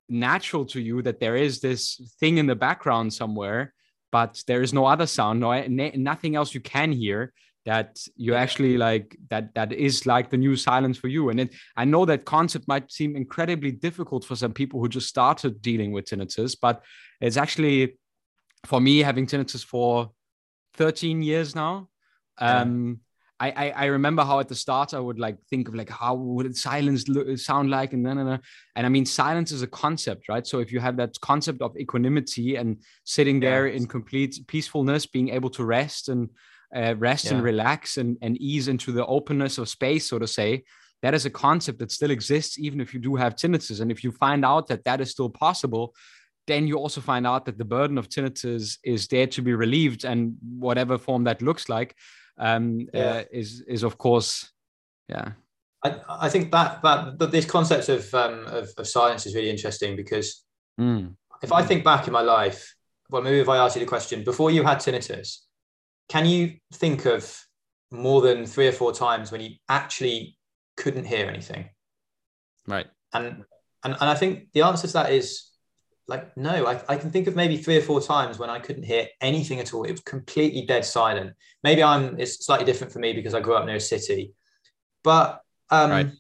C: natural to you that there is this thing in the background somewhere but there is no other sound no nothing else you can hear that you actually like that that is like the new silence for you. And it, i know that concept might seem incredibly difficult for some people who just started dealing with tinnitus but it's actually for me having tinnitus for 13 years now um I, I, I remember how at the start I would like think of like how would silence look, sound like and then and, and I mean silence is a concept right? So if you have that concept of equanimity and sitting there in complete peacefulness being able to rest and uh, rest yeah. and relax and, and ease into the openness of space so to say that is a concept that still exists even if you do have tinnitus and if you find out that that is still possible then you also find out that the burden of tinnitus is there to be relieved and whatever form that looks like um, yeah. uh, is is of course, yeah.
B: I, I think that that, that this concept of, um, of, of silence is really interesting because mm. if I think back in my life, well, maybe if I ask you the question before you had tinnitus, can you think of more than three or four times when you actually couldn't hear anything?
C: Right.
B: And and, and I think the answer to that is like no I, I can think of maybe three or four times when i couldn't hear anything at all it was completely dead silent maybe i'm it's slightly different for me because i grew up near a city but um right.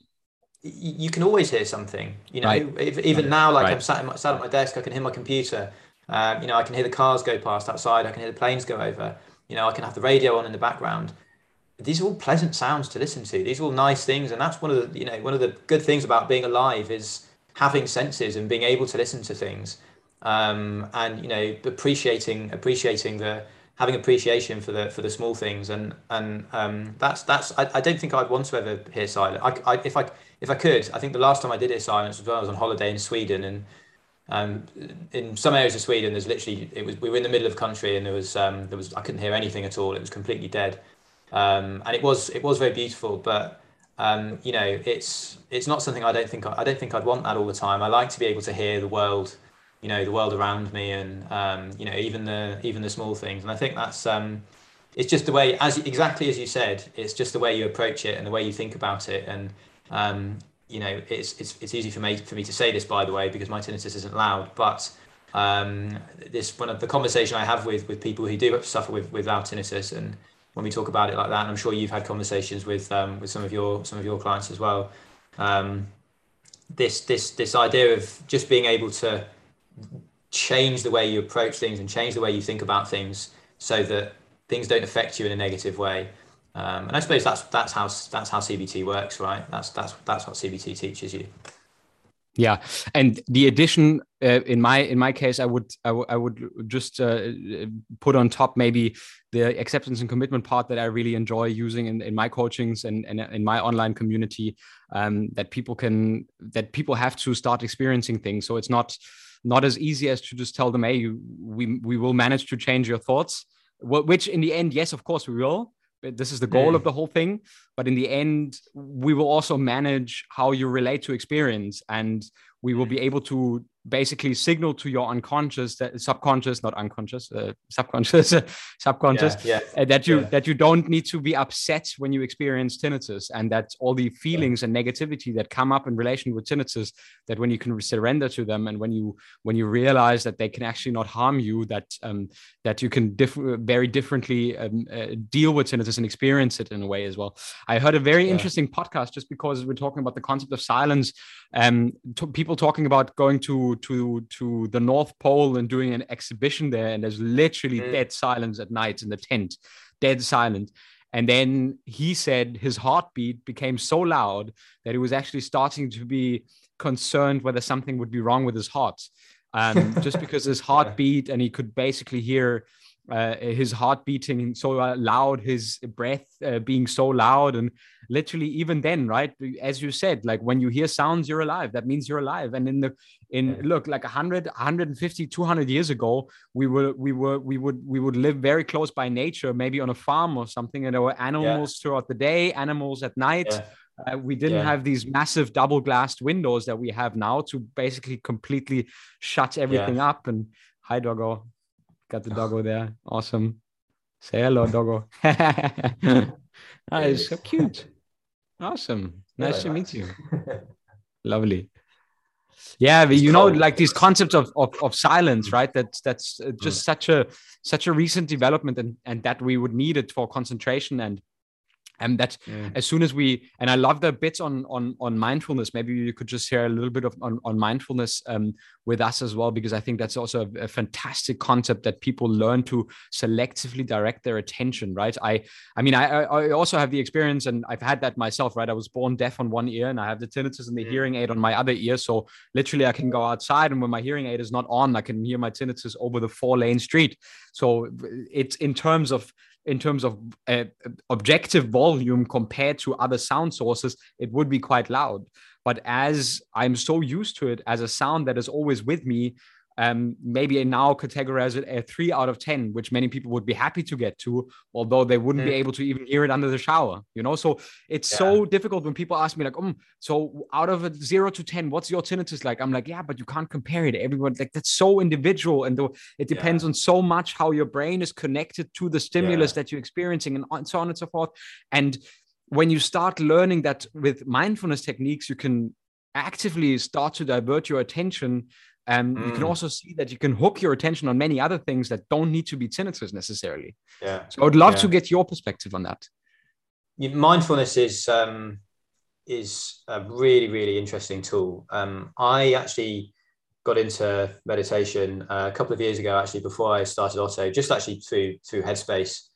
B: you can always hear something you know right. if, even now like right. i'm sat, my, sat at my desk i can hear my computer um, you know i can hear the cars go past outside i can hear the planes go over you know i can have the radio on in the background. These are all pleasant sounds to listen to. These are all nice things and that's one of the you know one of the good things about being alive is having senses and being able to listen to things. Um, and you know appreciating appreciating the having appreciation for the for the small things. And and um, that's that's I, I don't think I'd want to ever hear silence. I, I, if I if I could I think the last time I did hear silence was when I was on holiday in Sweden and um, in some areas of Sweden there's literally it was we were in the middle of the country and there was um, there was I couldn't hear anything at all it was completely dead um, and it was it was very beautiful but um, you know, it's it's not something I don't think I, I, don't think I'd want that all the time. I like to be able to hear the world, you know, the world around me, and um, you know, even the even the small things. And I think that's um, it's just the way, as exactly as you said, it's just the way you approach it and the way you think about it. And um, you know, it's it's it's easy for me for me to say this, by the way, because my tinnitus isn't loud, but um, this one of the conversation I have with with people who do suffer with with loud tinnitus and when we talk about it like that. And I'm sure you've had conversations with um, with some of your some of your clients as well. Um, this this this idea of just being able to change the way you approach things and change the way you think about things so that things don't affect you in a negative way. Um, and I suppose that's that's how that's how CBT works, right? That's that's that's what CBT teaches you.
C: Yeah, and the addition uh, in my in my case, I would I, w- I would just uh, put on top maybe the acceptance and commitment part that I really enjoy using in, in my coachings and, and in my online community. Um, that people can that people have to start experiencing things. So it's not not as easy as to just tell them, hey, you, we we will manage to change your thoughts. Which in the end, yes, of course we will this is the goal mm. of the whole thing but in the end we will also manage how you relate to experience and we will be able to basically signal to your unconscious that subconscious not unconscious uh, subconscious *laughs* subconscious yeah, yeah, uh, that you yeah. that you don't need to be upset when you experience tinnitus and that all the feelings and negativity that come up in relation with tinnitus that when you can surrender to them and when you when you realize that they can actually not harm you that um, that you can diff- very differently um, uh, deal with tinnitus and experience it in a way as well. I heard a very interesting podcast just because we're talking about the concept of silence um, t- people talking about going to to to the North Pole and doing an exhibition there, and there's literally
B: Mm.
C: dead silence at night in the tent, dead silent. And then he said his heartbeat became so loud that he was actually starting to be concerned whether something would be wrong with his heart, um, just because his *laughs* heart beat and he could basically hear uh, his heart beating so uh, loud, his breath uh, being so loud, and literally even then, right, as you said, like when you hear sounds, you're alive. That means you're alive. And in the in
B: Yeah.
C: look like 100 150 200 years ago we were we were we would we would live very close by nature maybe on a farm or something and there were animals throughout the day animals at night
B: Yeah.
C: uh, we didn't
B: Yeah.
C: have these massive double glassed windows that we have now to basically completely shut everything up and hi doggo got the doggo there. Awesome. Say hello doggo. *laughs* That is so cute. Awesome. Nice
B: Yeah,
C: to meet you. Lovely. Yeah but you know like these concepts of, of of silence right? That's that's uh, just such a such a recent development and and that we would need it for concentration and and that
B: Mm.
C: as soon as we and i love the bits on on on mindfulness. Maybe you could just share a little bit of on, on mindfulness um, with us as well because i think that's also a, a fantastic concept that people learn to selectively direct their attention right? I i mean I, I I also have the experience and i've had that myself right? I was born deaf on one ear and i have the tinnitus and the
B: Mm.
C: hearing aid on my other ear. So literally i can go outside and when my hearing aid is not on i can hear my tinnitus over the four lane street. So it's in terms of in terms of uh, objective volume compared to other sound sources, it would be quite loud. But as I'm so used to it as a sound that is always with me, um, maybe I now categorize it a three out of 10, which many people would be happy to get to, although they wouldn't be
B: Mm.
C: able to even hear it under the shower, you know? So it's so difficult when people ask me, like, um, so out of a zero to 10, what's your tinnitus like? I'm like, yeah, but you can't compare it. Everyone, like, that's so individual. And the, it depends on so much how your brain is connected to the stimulus that you're experiencing and so on and so forth. And when you start learning that with mindfulness techniques, you can actively start to divert your attention. Um, You can
B: Mm.
C: also see that you can hook your attention on many other things that don't need to be tinnitus necessarily.
B: Yeah.
C: So I would love to get your perspective on that.
B: Mindfulness is um, is a really really interesting tool. Um, I actually got into meditation uh, a couple of years ago, actually before I started Oto, just actually through through Headspace,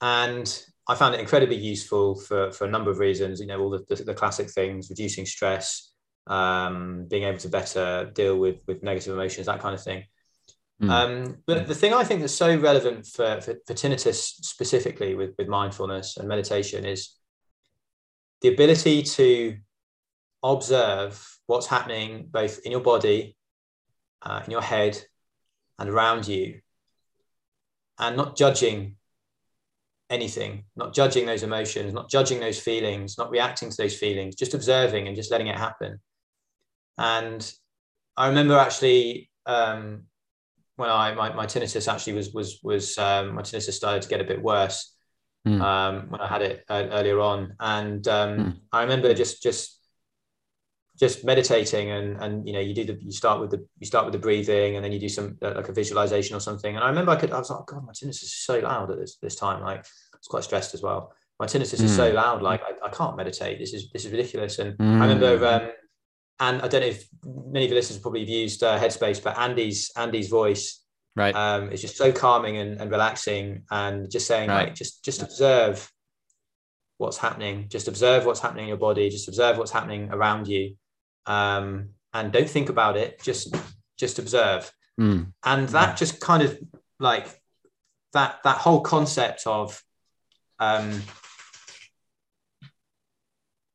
B: and I found it incredibly useful for for a number of reasons. You know, all the the, the classic things, reducing stress, um, being able to better deal with with negative emotions, that kind of thing.
C: Mm.
B: Um, but the thing I think that's so relevant for, for, for tinnitus specifically with, with mindfulness and meditation is the ability to observe what's happening both in your body, uh, in your head, and around you, and not judging anything, not judging those emotions, not judging those feelings, not reacting to those feelings, just observing and just letting it happen. And I remember actually um, when I my, my tinnitus actually was was was um, my tinnitus started to get a bit worse
C: Mm.
B: um, when I had it uh, earlier on, and um,
C: Mm.
B: I remember just just just meditating and and you know you do the you start with the you start with the breathing and then you do some uh, like a visualization or something and I remember I could I was like God my tinnitus is so loud at this this time like I was quite stressed as well my tinnitus is so loud like I, I can't meditate this is this is ridiculous and I remember
C: Mm.
B: um, and I don't know if many of the listeners probably have used uh, Headspace but Andy's Andy's voice
C: right.
B: um, it's just so calming and, and relaxing and just saying
C: Right.
B: like just just observe what's happening just observe what's happening in your body just observe what's happening around you um, and don't think about it just just observe
C: Mm.
B: and that just kind of like that that whole concept of um,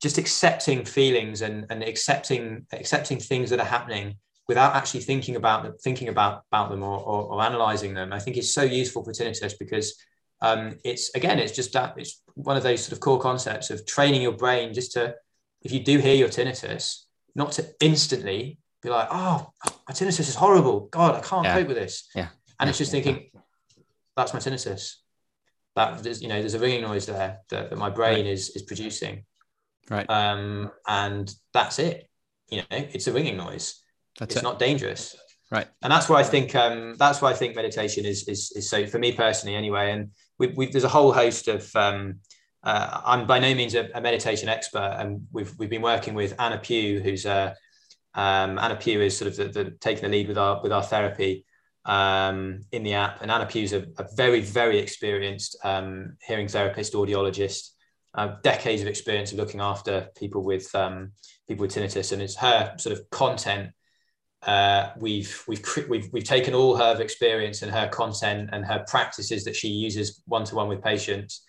B: just accepting feelings and, and accepting accepting things that are happening without actually thinking about them, thinking about about them or, or, or analyzing them i think is so useful for tinnitus because um, it's again it's just that it's one of those sort of core concepts of training your brain just to if you do hear your tinnitus not to instantly be like oh my tinnitus is horrible god i can't
C: Yeah.
B: cope with this
C: Yeah.
B: and
C: Yeah.
B: it's just thinking that's my tinnitus that there's you know there's a ringing noise there that, that my brain is is producing
C: Right.
B: um and that's it you know it's a ringing noise
C: That's
B: it's
C: it.
B: not dangerous
C: Right.
B: and that's why i think um that's why i think meditation is is, is so for me personally anyway and we, we there's a whole host of um uh, I'm by no means a, a meditation expert, and we've we've been working with Anna Pugh, who's a Um, Anna Pugh is sort of the, the, taking the lead with our with our therapy um, in the app, and Anna Pugh is a, a very very experienced um, hearing therapist, audiologist, decades of experience of looking after people with um, people with tinnitus, and it's her sort of content. Uh, we've we've we've we've taken all her experience and her content and her practices that she uses one to one with patients,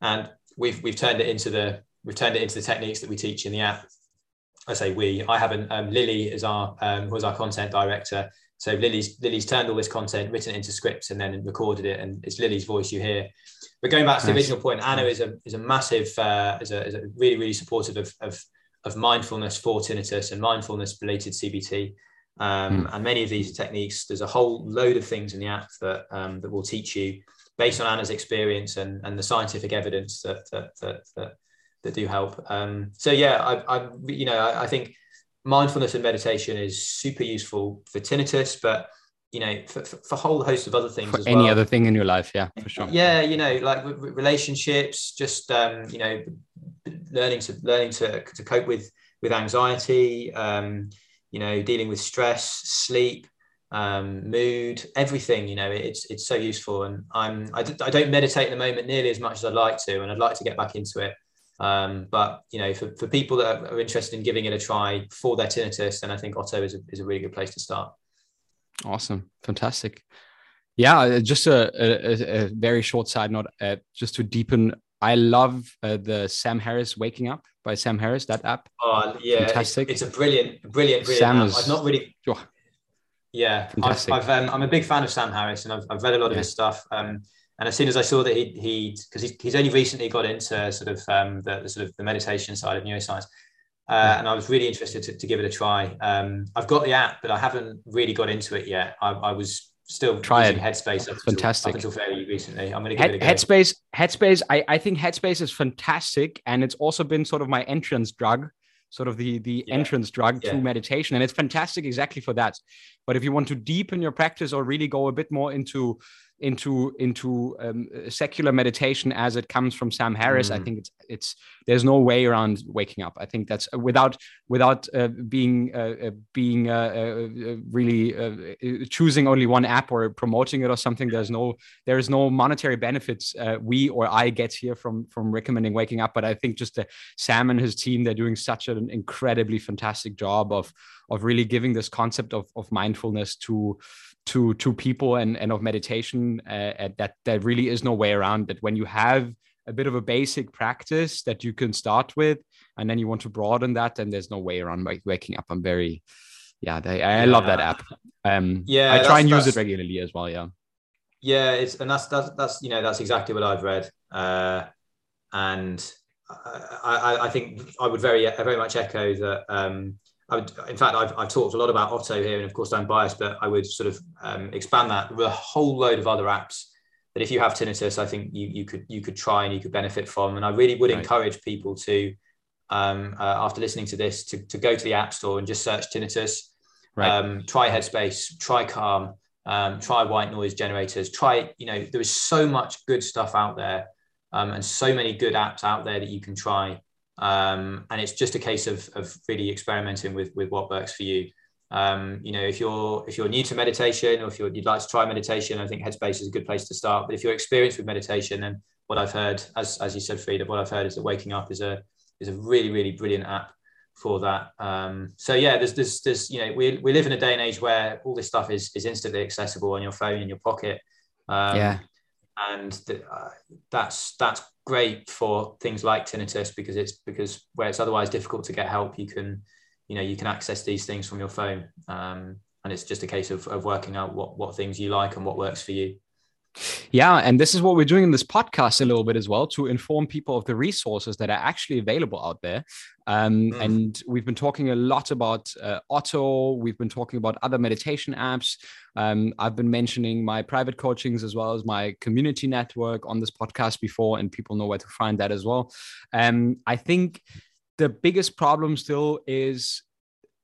B: and we've we've turned it into the we've turned it into the techniques that we teach in the app. I say we. I haven't. Um, Lily is our um, was our content director. So Lily's Lily's turned all this content, written it into scripts, and then recorded it, and it's Lily's voice you hear. But going back to the nice. original point, Anna is a is a massive, uh, is, a, is a really really supportive of, of of mindfulness for tinnitus and mindfulness related CBT. Um, mm. And many of these techniques, there's a whole load of things in the app that um, that will teach you based on Anna's experience and, and the scientific evidence that that that, that, that do help. Um, so yeah, I, I you know I, I, think mindfulness and meditation is super useful for tinnitus, but you know for, for, for a whole host of other things.
C: For any
B: well.
C: other thing in your life, yeah, for sure.
B: Yeah, you know, like relationships, just um, you know, learning to learning to to cope with with anxiety. Um, you know, dealing with stress, sleep um, mood, everything. You know, it's it's so useful. And I'm I d- I don't meditate at the moment nearly as much as I'd like to, and I'd like to get back into it. Um, but you know, for, for people that are interested in giving it a try for their tinnitus, then I think Oto is a, is a really good place to start.
C: Awesome, fantastic. Yeah, uh, just a, a, a very short side note, uh, just to deepen. I love uh, the Sam Harris Waking Up by Sam Harris. That app.
B: Oh yeah, fantastic. It's, it's a brilliant, brilliant, brilliant. Sam app. Is, I've not really. Oh, yeah, I've, I've um, I'm a big fan of Sam Harris, and I've, I've read a lot of his stuff. Um, and as soon as I saw that he he because he's, he's only recently got into sort of um, the, the, sort of the meditation side of neuroscience, uh, and I was really interested to, to give it a try. Um, I've got the app, but I haven't really got into it yet. I, I was still
C: try it.
B: Headspace. Up
C: fantastic.
B: Until, up until fairly recently, I'm going to give Head, it a
C: go. Headspace. Headspace. I, I think Headspace is fantastic, and it's also been sort of my entrance drug sort of the the yeah. entrance drug yeah. to meditation and it's fantastic exactly for that but if you want to deepen your practice or really go a bit more into into into um, secular meditation as it comes from Sam Harris. Mm. I think it's it's there's no way around waking up. I think that's uh, without without uh, being uh, uh being uh, uh really choosing only one app or promoting it or something. There's no there is no monetary benefits we or I get here from from recommending waking up. But I think just Sam and his team they're doing such an incredibly fantastic job of of really giving this concept of of mindfulness to to to people and and of meditation uh, that there really is no way around that when you have a bit of a basic practice that you can start with and then you want to broaden that then there's no way around waking up. I'm very yeah they, i yeah. love that app. Um yeah i try and use it regularly as well yeah.
B: Yeah it's and that's that's that's you know that's exactly what i've read. Uh and I, I, I think I would very very much echo that um, I would, in fact, I've, I've talked a lot about Oto here, and of course I'm biased, but I would sort of um, expand that with a whole load of other apps that if you have tinnitus, I think you, you could you could try and you could benefit from. And I really would right. encourage people to, um, uh, after listening to this, to, to go to the App Store and just search tinnitus. Right. Um, try Headspace, try Calm, um, try white noise generators. Try, you know, there is so much good stuff out there, um, and so many good apps out there that you can try. Um, and it's just a case of, of really experimenting with, with what works for you. Um, you know, if you're if you're new to meditation or if you'd like to try meditation, I think Headspace is a good place to start. But if you're experienced with meditation, then what I've heard, as, as you said, Frida, what I've heard is that Waking Up is a is a really really brilliant app for that. Um, so yeah, there's there's there's you know we, we live in a day and age where all this stuff is is instantly accessible on your phone in your pocket.
C: Um, yeah,
B: and uh, that's that's great for things like tinnitus because it's because where it's otherwise difficult to get help, you can, you know, you can access these things from your phone. Um, and it's just a case of, of working out what, what things you like and what works for you.
C: Yeah, and this is what we're doing in this podcast a little bit as well to inform people of the resources that are actually available out there. Um, mm. And we've been talking a lot about uh, Oto. We've been talking about other meditation apps. Um, I've been mentioning my private coachings as well as my community network on this podcast before, and people know where to find that as well. Um, I think the biggest problem still is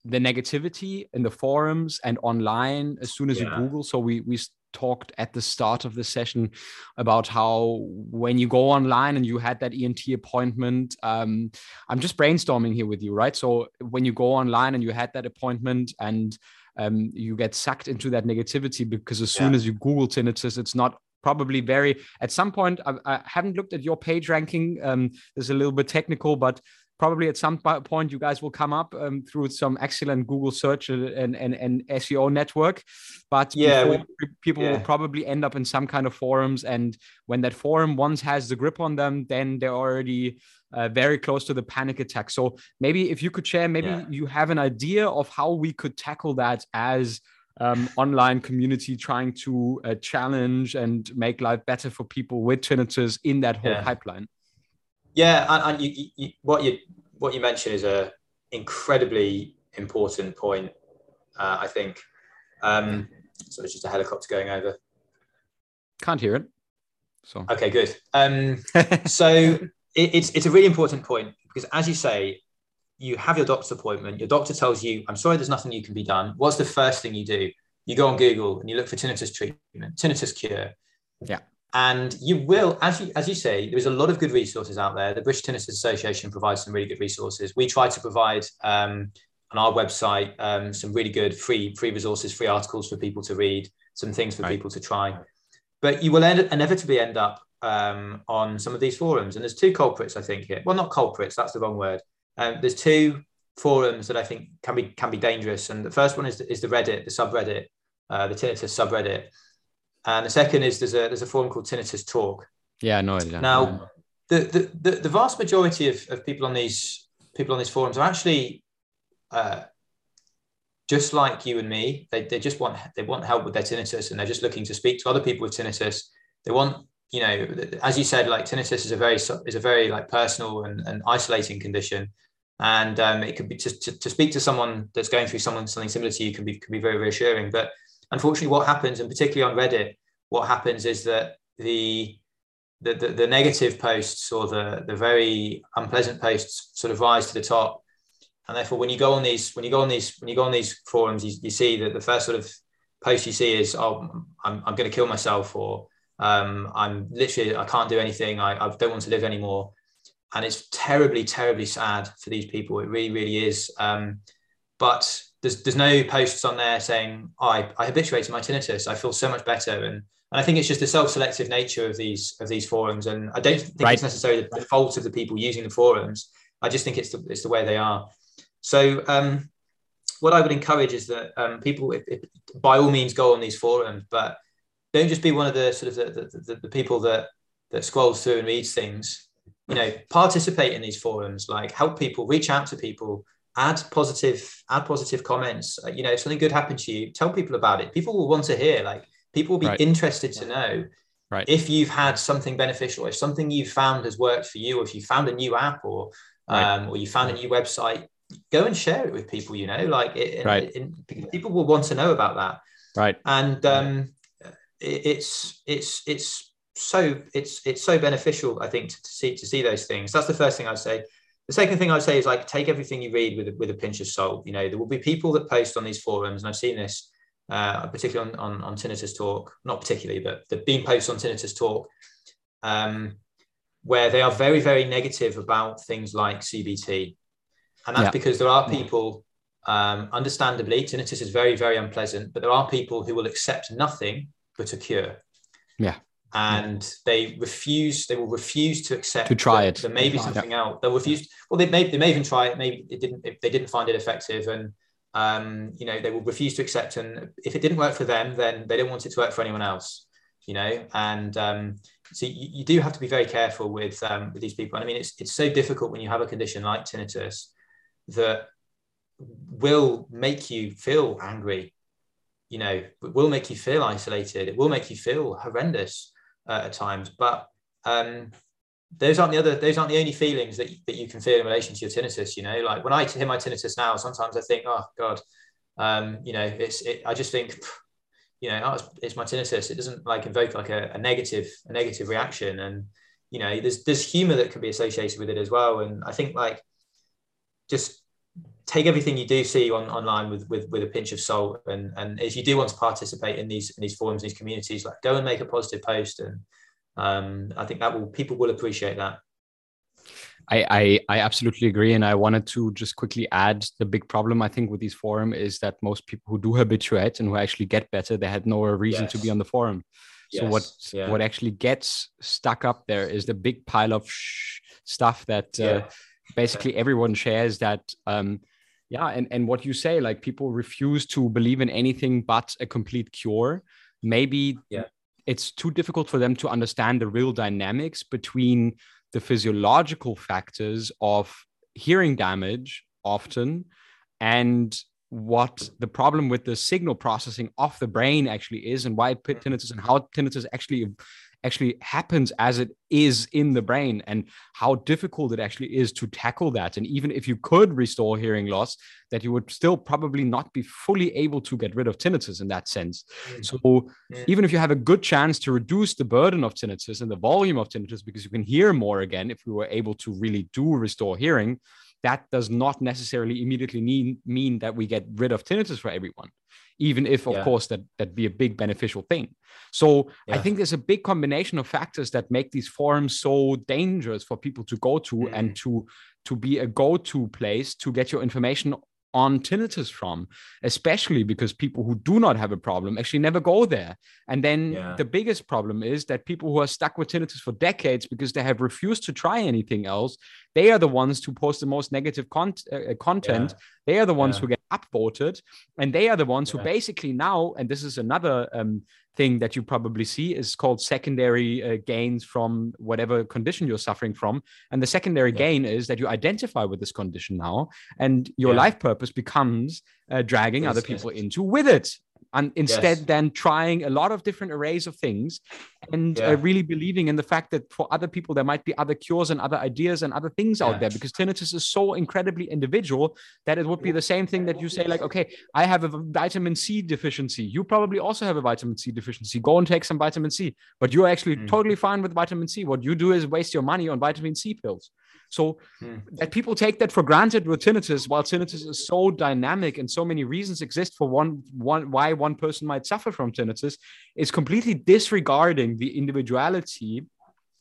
C: the negativity in the forums and online as soon as yeah. you google so we we talked at the start of the session about how when you go online and you had that ENT appointment, um, I'm just brainstorming here with you, right? So when you go online and you had that appointment and um, you get sucked into that negativity because as soon yeah. as you Google tinnitus, it's not probably very at some point I, I haven't looked at your page ranking um, this is a little bit technical but probably at some point you guys will come up um, through some excellent Google search and, and, and SEO network. But yeah, we, people yeah. will probably end up in some kind of forums. And when that forum once has the grip on them, then they're already uh, very close to the panic attack. So maybe if you could share, maybe yeah. you have an idea of how we could tackle that as um, online community trying to uh, challenge and make life better for people with tinnitus in that whole pipeline.
B: Yeah, and, and you, you, what you what you mentioned is a incredibly important point. Uh, I think. Um, so it's just a helicopter going over.
C: Can't hear it.
B: So okay, good. Um, *laughs* so it, it's it's a really important point because, as you say, you have your doctor's appointment. Your doctor tells you, "I'm sorry, there's nothing you can be done." What's the first thing you do? You go on Google and you look for tinnitus treatment, tinnitus cure.
C: Yeah.
B: And you will, as you as you say, there's a lot of good resources out there. The British Tinnitus Association provides some really good resources. We try to provide um, on our website um, some really good free free resources, free articles for people to read, some things for right. people to try. But you will end, inevitably end up um, on some of these forums, and there's two culprits I think here. Well, not culprits, that's the wrong word. Um, there's two forums that I think can be can be dangerous, and the first one is the, is the Reddit, the subreddit, uh, the tinnitus subreddit and the second is there's a there's a forum called Tinnitus Talk.
C: Yeah, no
B: idea. Now, the, the, the the vast majority of, of people on these people on these forums are actually uh, just like you and me. They, they just want they want help with their tinnitus, and they're just looking to speak to other people with tinnitus. They want you know, as you said, like tinnitus is a very is a very like personal and, and isolating condition, and um, it could be to, to, to speak to someone that's going through someone something similar to you can be can be very reassuring. But unfortunately, what happens, and particularly on Reddit, what happens is that the the, the, the negative posts or the, the very unpleasant posts sort of rise to the top. And therefore, when you go on these, when you go on these, when you go on these forums, you, you see that the first sort of post you see is, "Oh, I'm, I'm going to kill myself," or um, "I'm literally I can't do anything. I, I don't want to live anymore." And it's terribly, terribly sad for these people. It really, really is. Um, but there's there's no posts on there saying oh, I, I habituated my tinnitus. I feel so much better, and and I think it's just the self-selective nature of these of these forums, and I don't think right. it's necessarily the fault of the people using the forums. I just think it's the it's the way they are. So um, what I would encourage is that um, people, if, if, by all means, go on these forums, but don't just be one of the sort of the, the, the, the people that that scrolls through and reads things. You know, participate in these forums, like help people, reach out to people, add positive add positive comments. Uh, you know if something good happened to you tell people about it. People will want to hear like people will be right. interested to know
C: right.
B: if you've had something beneficial if something you've found has worked for you or if you found a new app or right. um, or you found a new website go and share it with people you know like it,
C: right.
B: It, it, people will want to know about that.
C: Right.
B: And um, it's it's it's so it's it's so beneficial i think to, to see to see those things. That's the first thing i'd say the second thing I'd say is like take everything you read with with a pinch of salt. You know, there will be people that post on these forums, and I've seen this uh, particularly on, on, on tinnitus talk, not particularly, but the being posts on tinnitus talk, um, where they are very very negative about things like CBT, and that's yeah. because there are people. Um, understandably, tinnitus is very, very unpleasant, but there are people who will accept nothing but a cure.
C: Yeah
B: and they refuse they will refuse to accept
C: to try it.
B: there may be something yeah. else. They'll refuse well they may they may even try it maybe it didn't they didn't find it effective and um, you know they will refuse to accept and if it didn't work for them then they don't want it to work for anyone else you know? And um, so you, you, do have to be very careful with um, with these people. And i mean it's it's so difficult when you have a condition like tinnitus that will make you feel angry you know? It will make you feel isolated. It will make you feel horrendous uh, at times. But um, those aren't the other those aren't the only feelings that, that you can feel in relation to your tinnitus. You know, like when I hear my tinnitus now, sometimes I think, oh God, um, you know, it's it, I just think, you know, oh, it's, it's, my tinnitus. It doesn't like invoke like a, a negative a negative reaction, and you know, there's there's humor that can be associated with it as well. And I think like just take everything you do see on, online with, with with a pinch of salt and and if you do want to participate in these in these forums these communities like go and make a positive post and um, i think that will people will appreciate that
C: I, I, I absolutely agree, and I wanted to just quickly add the big problem I think with these forum is that most people who do habituate and who actually get better, they had no reason yes. to be on the forum. Yes. So what yeah. what actually gets stuck up there is the big pile of stuff that uh, yeah. basically everyone shares. That um, yeah and and what you say like people refuse to believe in anything but a complete cure. Maybe
B: yeah.
C: it's too difficult for them to understand the real dynamics between the physiological factors of hearing damage often and what the problem with the signal processing of the brain actually is and why mm. tinnitus and how tinnitus actually actually happens as it is in the brain and how difficult it actually is to tackle that and even if you could restore hearing loss that you would still probably not be fully able to get rid of tinnitus in that sense mm. so mm. even if you have a good chance to reduce the burden of tinnitus and the volume of tinnitus because you can hear more again if we were able to really do restore hearing that does not necessarily immediately mean, mean that we get rid of tinnitus for everyone even if of yeah. course that that be a big beneficial thing so yeah. i think there's a big combination of factors that make these forums so dangerous for people to go to mm-hmm. and to to be a go-to place to get your information on tinnitus from, especially because people who do not have a problem actually never go there. And then yeah. the biggest problem is that people who are stuck with tinnitus for decades because they have refused to try anything else, they are the ones who post the most negative con- uh, content. Yeah. They are the ones yeah. who get upvoted, and they are the ones who basically now, and this is another um, thing that you probably see is called secondary uh, gains from whatever condition you're suffering from and the secondary yeah. gain is that you identify with this condition now and your yeah. life purpose becomes uh, dragging other people into with it and instead yes. then trying a lot of different arrays of things and uh, yeah. uh, really believing in the fact that for other people there might be other cures and other ideas and other things yeah. out there because tinnitus is so incredibly individual that it would be the same thing that you say like okay i have a vitamin c deficiency you probably also have a vitamin c deficiency go and take some vitamin c but you're actually mm. totally fine with vitamin c what you do is waste your money on vitamin c pills so mm. that people take that for granted with tinnitus, while tinnitus is so dynamic and so many reasons exist for one, one why one person might suffer from tinnitus, is completely disregarding the individuality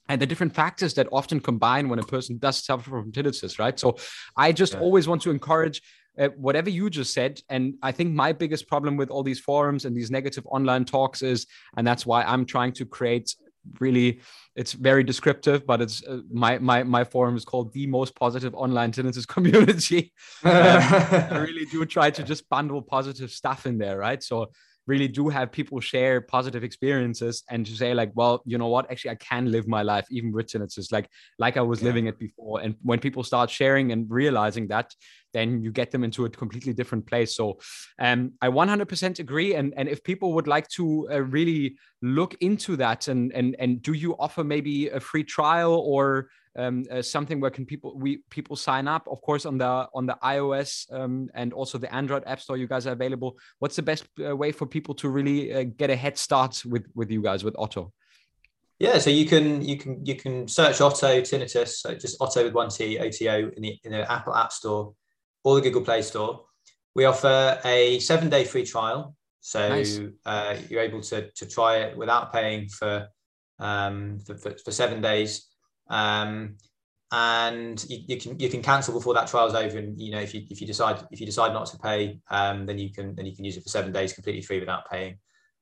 C: and the different factors that often combine when a person does suffer from tinnitus, right? So I just yeah. always want to encourage uh, whatever you just said. And I think my biggest problem with all these forums and these negative online talks is, and that's why I'm trying to create really it's very descriptive but it's uh, my my my forum is called the most positive online tinnitus *laughs* community. Um, *laughs* i really do try to just bundle positive stuff in there right? So really do have people share positive experiences and to say like well you know what? Actually i can live my life even with tinnitus like like i was yeah. living it before. And when people start sharing and realizing that then you get them into a completely different place. So um, i 100% agree. And and if people would like to uh, really look into that and and and do you offer maybe a free trial or um, uh, something where can people we people sign up. Of course on the on the ios um, and also the android app store you guys are available. What's the best uh, way for people to really uh, get a head start with with you guys with oto?
B: Yeah so you can you can you can search oto tinnitus so just oto with one t oto in the in the apple app store or the google play store. We offer a seven day free trial. So nice. uh, you're able to to try it without paying for um, for, for, for seven days um, and you, you, can you can cancel before that trial's over. And you know if you if you decide if you decide not to pay, um, then you can then you can use it for seven days completely free without paying.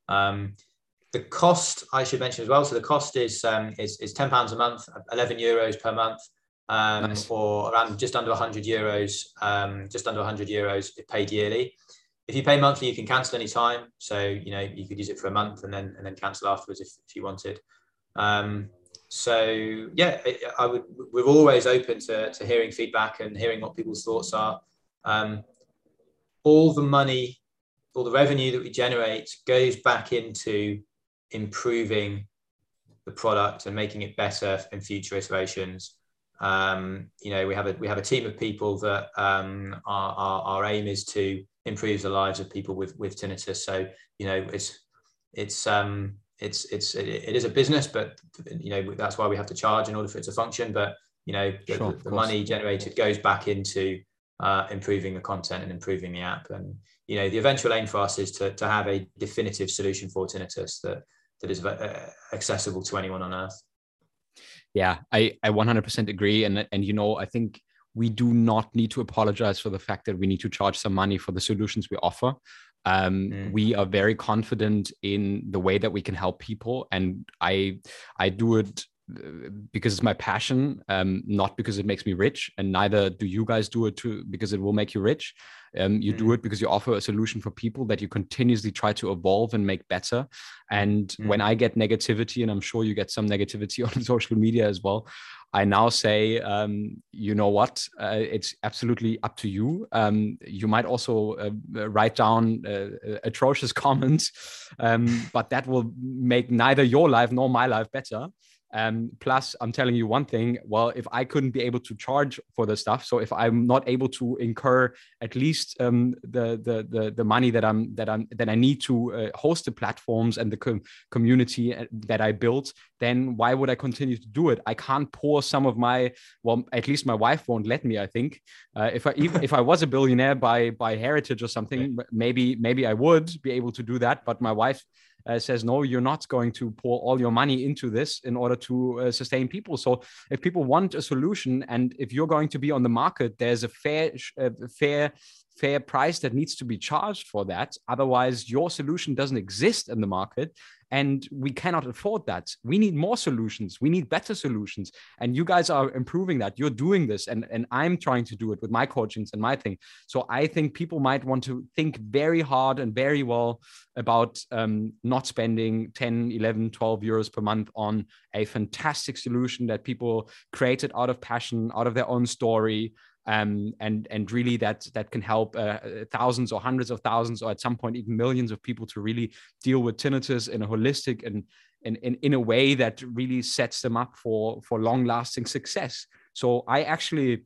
B: Um, the cost I should mention as well. So the cost is um, is, is ten pounds a month, eleven euros per month, um, nice. or around just under 100 euros, um, just under 100 euros if paid yearly. If you pay monthly, you can cancel any time. So you know you could use it for a month and then and then cancel afterwards if, if you wanted. So yeah, I would. We're always open to, to hearing feedback and hearing what people's thoughts are. Um, all the money, all the revenue that we generate goes back into improving the product and making it better in future iterations. Um, you know, we have a we have a team of people that um, our, our, our aim is to improve the lives of people with with tinnitus. So you know, it's it's um, it's it's it is a business, but you know that's why we have to charge in order for it to function. But you know the, sure, the money generated goes back into uh, improving the content and improving the app. And you know, the eventual aim for us is to to have a definitive solution for tinnitus that that is uh, accessible to anyone on earth.
C: Yeah, I I 100% agree, and and you know, I think we do not need to apologize for the fact that we need to charge some money for the solutions we offer. Um, mm. We are very confident in the way that we can help people, and I I do it because it's my passion, um, not because it makes me rich, and neither do you guys do it to because it will make you rich. Um, you mm. do it because you offer a solution for people that you continuously try to evolve and make better. And mm. when I get negativity, and I'm sure you get some negativity *laughs* on social media as well, I now say, um, you know what? Uh, it's absolutely up to you. Um, you might also uh, write down uh, atrocious *laughs* comments, um, but that will make neither your life nor my life better. Um, plus, I'm telling you one thing. Well, if I couldn't be able to charge for the stuff, so if I'm not able to incur at least um, the, the the the money that I'm that I'm that I need to uh, host the platforms and the com- community uh, that I built, then why would I continue to do it? I can't pour some of my well, at least my wife won't let me. I think uh, if I even if I was a billionaire by by heritage or something, *laughs* maybe maybe I would be able to do that. But my wife uh, says no you're not going to pour all your money into this in order to uh, sustain people. So if people want a solution and if you're going to be on the market there's a fair uh, fair fair price that needs to be charged for that. Otherwise your solution doesn't exist in the market and we cannot afford that. We need more solutions. We need better solutions. And you guys are improving that. You're doing this and, and i'm trying to do it with my coachings and my thing. So i think people might want to think very hard and very well about um, not spending 10 11 12 euros per month on a fantastic solution that people created out of passion out of their own story um, and and really that that can help uh, thousands or hundreds of thousands or at some point even millions of people to really deal with tinnitus in a holistic and in, in, in a way that really sets them up for for long lasting success. So i actually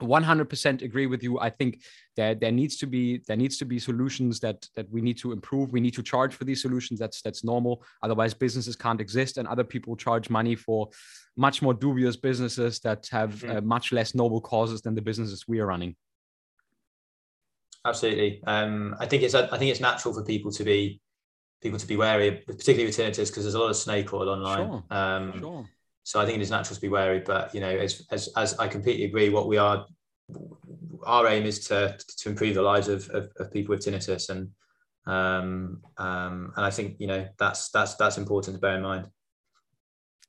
C: 100% agree with you. I think there there needs to be there needs to be solutions that that we need to improve. We need to charge for these solutions. That's that's normal. Otherwise businesses can't exist and other people charge money for much more dubious businesses that have mm-hmm. uh, much less noble causes than the businesses we are running.
B: Absolutely. Um, i think it's i think it's natural for people to be people to be wary particularly with tinnitus because there's a lot of snake oil online. Sure. Um, sure so I think it is natural to be wary. But you know, as as, as I completely agree, what we are, our aim is to to improve the lives of, of, of people with tinnitus, and um, um, and I think you know that's that's that's important to bear in mind.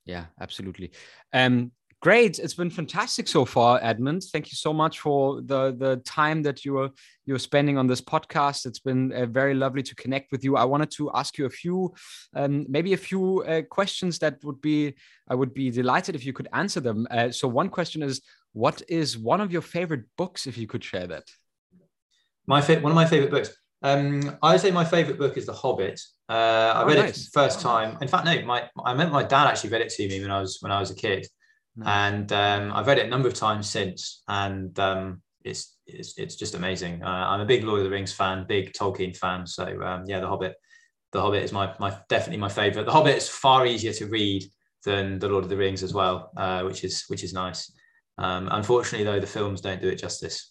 C: Yeah, absolutely. Um, Great. It's been fantastic so far, Edmund. Thank you so much for the the time that you are you're spending on this podcast. It's been uh, very lovely to connect with you. I wanted to ask you a few, um, maybe a few uh, questions that would be I would be delighted if you could answer them. Uh, so one question is, what is one of your favorite books? If you could share that.
B: My fa- one of my favorite books. Um, I would say my favorite book is The Hobbit. Uh, I oh, read nice. it first time. In fact, no, my I remember my dad actually read it to me when I was when I was a kid. And um, I've read it a number of times since, and um, it's, it's it's just amazing. Uh, I'm a big Lord of the Rings fan, big Tolkien fan. So um, yeah, The Hobbit, The Hobbit is my my definitely my favorite. The Hobbit is far easier to read than The Lord of the Rings as well, uh, which is which is nice. Um, unfortunately, though, the films don't do it justice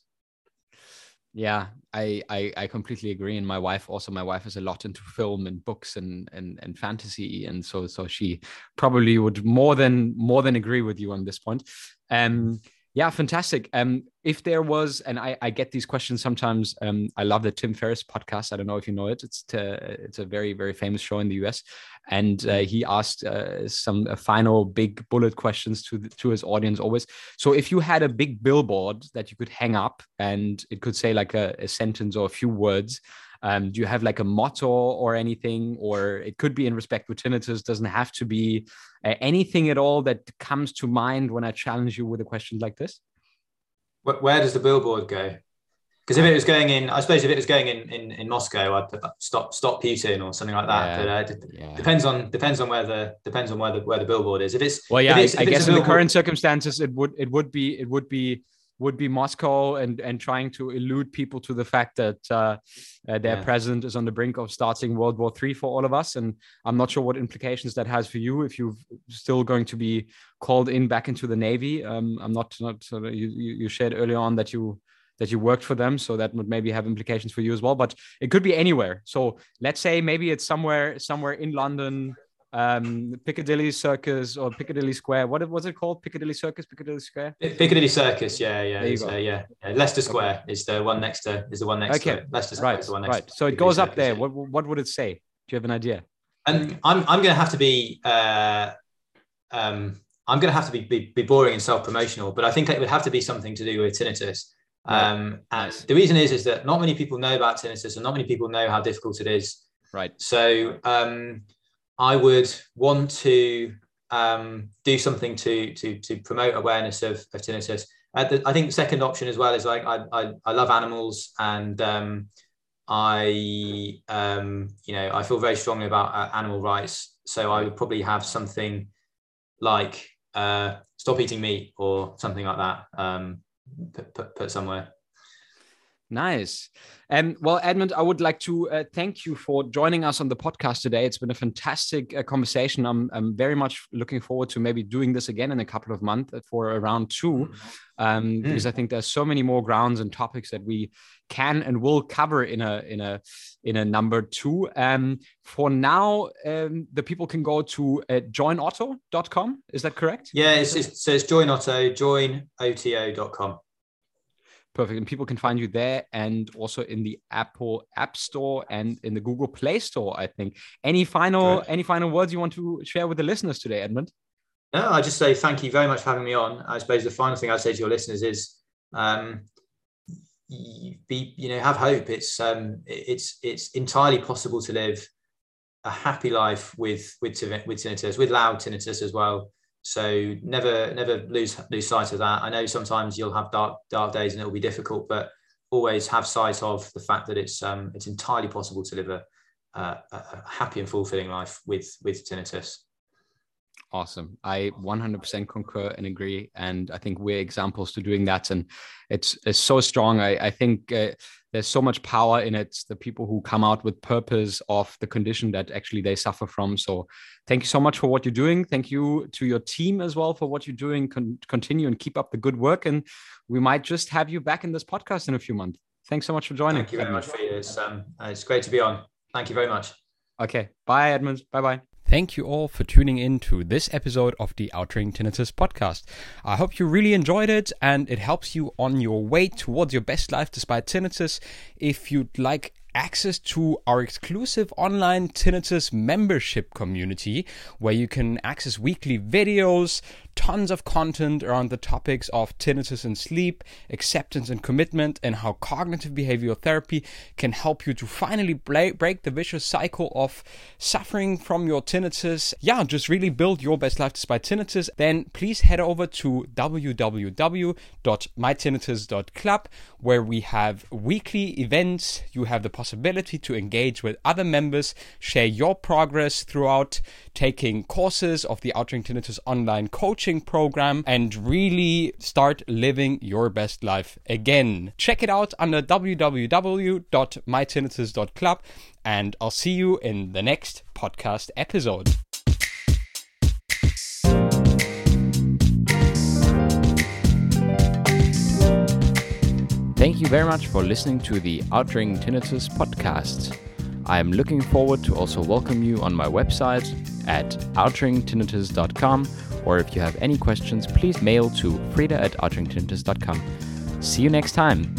C: yeah I, I i completely agree and my wife also my wife is a lot into film and books and and and fantasy and so so she probably would more than more than agree with you on this point. Um yeah, fantastic. Um, if there was, and I, I get these questions sometimes. Um, I love the Tim Ferriss podcast. I don't know if you know it. It's to, it's a very very famous show in the US, and uh, he asked uh, some uh, final big bullet questions to the, to his audience always. So if you had a big billboard that you could hang up, and it could say like a, a sentence or a few words, um, do you have like a motto or anything? Or it could be in respect with tinnitus, doesn't have to be uh, anything at all that comes to mind when I challenge you with a question like this?
B: Where does the billboard go? Because if it was going in, I suppose if it was going in in, in Moscow, I'd stop stop Putin or something like that. Yeah, but uh, yeah. depends on depends on where the depends on where the where the billboard is. If it's
C: well, yeah,
B: it's,
C: I, I guess in the current circumstances, it would it would be it would be would be Moscow and and trying to elude people to the fact that uh, uh, their yeah. president is on the brink of starting World War Three for all of us. And I'm not sure what implications that has for you if you're still going to be called in back into the navy. Um, I'm not not you you shared earlier on that you that you worked for them. So that would maybe have implications for you as well. But it could be anywhere. So let's say maybe it's somewhere somewhere in London, um, Piccadilly Circus or Piccadilly Square. What was it called? Piccadilly Circus, Piccadilly Square.
B: Piccadilly Circus. Yeah, yeah, uh, yeah, yeah. Leicester Square okay. is the one next to is the one next okay. to Leicester Square.
C: Right, is the one next right. So it goes up there. What what would it say? Do you have an idea?
B: And I'm I'm going to have to be. Uh, um, I'm going to have to be, be, be boring and self promotional, but I think it would have to be something to do with tinnitus. Um, and the reason is is that not many people know about tinnitus, and not many people know how difficult it is.
C: Right.
B: So um, I would want to um, do something to to to promote awareness of, of tinnitus. The, I think the second option as well is like I I, I love animals and um, I um, you know I feel very strongly about uh, animal rights. So I would probably have something like uh, stop eating meat or something like that. Um, put, put, put somewhere.
C: Nice. Um, well, Edmund, I would like to uh, thank you for joining us on the podcast today. It's been a fantastic uh, conversation. I'm, I'm very much looking forward to maybe doing this again in a couple of months for around two, um, mm. because I think there's so many more grounds and topics that we can and will cover in a in a in a number two. Um, for now, um, the people can go to uh, joinoto.com. Is that correct?
B: Yeah, it's, it's, so it's joinoto, joinoto.com.
C: Perfect. And people can find you there and also in the Apple App Store and in the Google Play Store, I think. Any final Good. any final words you want to share with the listeners today, Edmund?
B: No, I just say thank you very much for having me on. I suppose the final thing I'd say to your listeners is um, be you know have hope. It's um, it's it's entirely possible to live a happy life with with with tinnitus, with loud tinnitus as well. So never never lose lose sight of that. I know sometimes you'll have dark dark days and it'll be difficult, but always have sight of the fact that it's um, it's entirely possible to live a, a, a happy and fulfilling life with with tinnitus.
C: Awesome. I 100% concur and agree. And I think we're examples to doing that. And it's, it's so strong. I, I think uh, there's so much power in it. The people who come out with purpose of the condition that actually they suffer from. So thank you so much for what you're doing. Thank you to your team as well for what you're doing. Con- continue and keep up the good work. And we might just have you back in this podcast in a few months. Thanks so much for joining.
B: Thank you very much for you. It's, um, it's great to be on. Thank you very much.
C: Okay. Bye, Edmund. Bye bye.
A: Thank you all for tuning in to this episode of the Outring Tinnitus podcast. I hope you really enjoyed it and it helps you on your way towards your best life despite tinnitus. If you'd like access to our exclusive online tinnitus membership community where you can access weekly videos, tons of content around the topics of tinnitus and sleep, acceptance and commitment, and how cognitive behavioral therapy can help you to finally break the vicious cycle of suffering from your tinnitus. Yeah, just really build your best life despite tinnitus. Then please head over to www.mytinnitus.club where we have weekly events. You have the possibility to engage with other members, share your progress throughout taking courses of the Outring Tinnitus online coaching program, and really start living your best life again. Check it out under www.mytinnitus.club, and I'll see you in the next podcast episode. Thank you very much for listening to the Outring Tinnitus podcast. I am looking forward to also welcome you on my website at outringtinnitus.com or if you have any questions, please mail to frida at outringtinnitus.com. See you next time.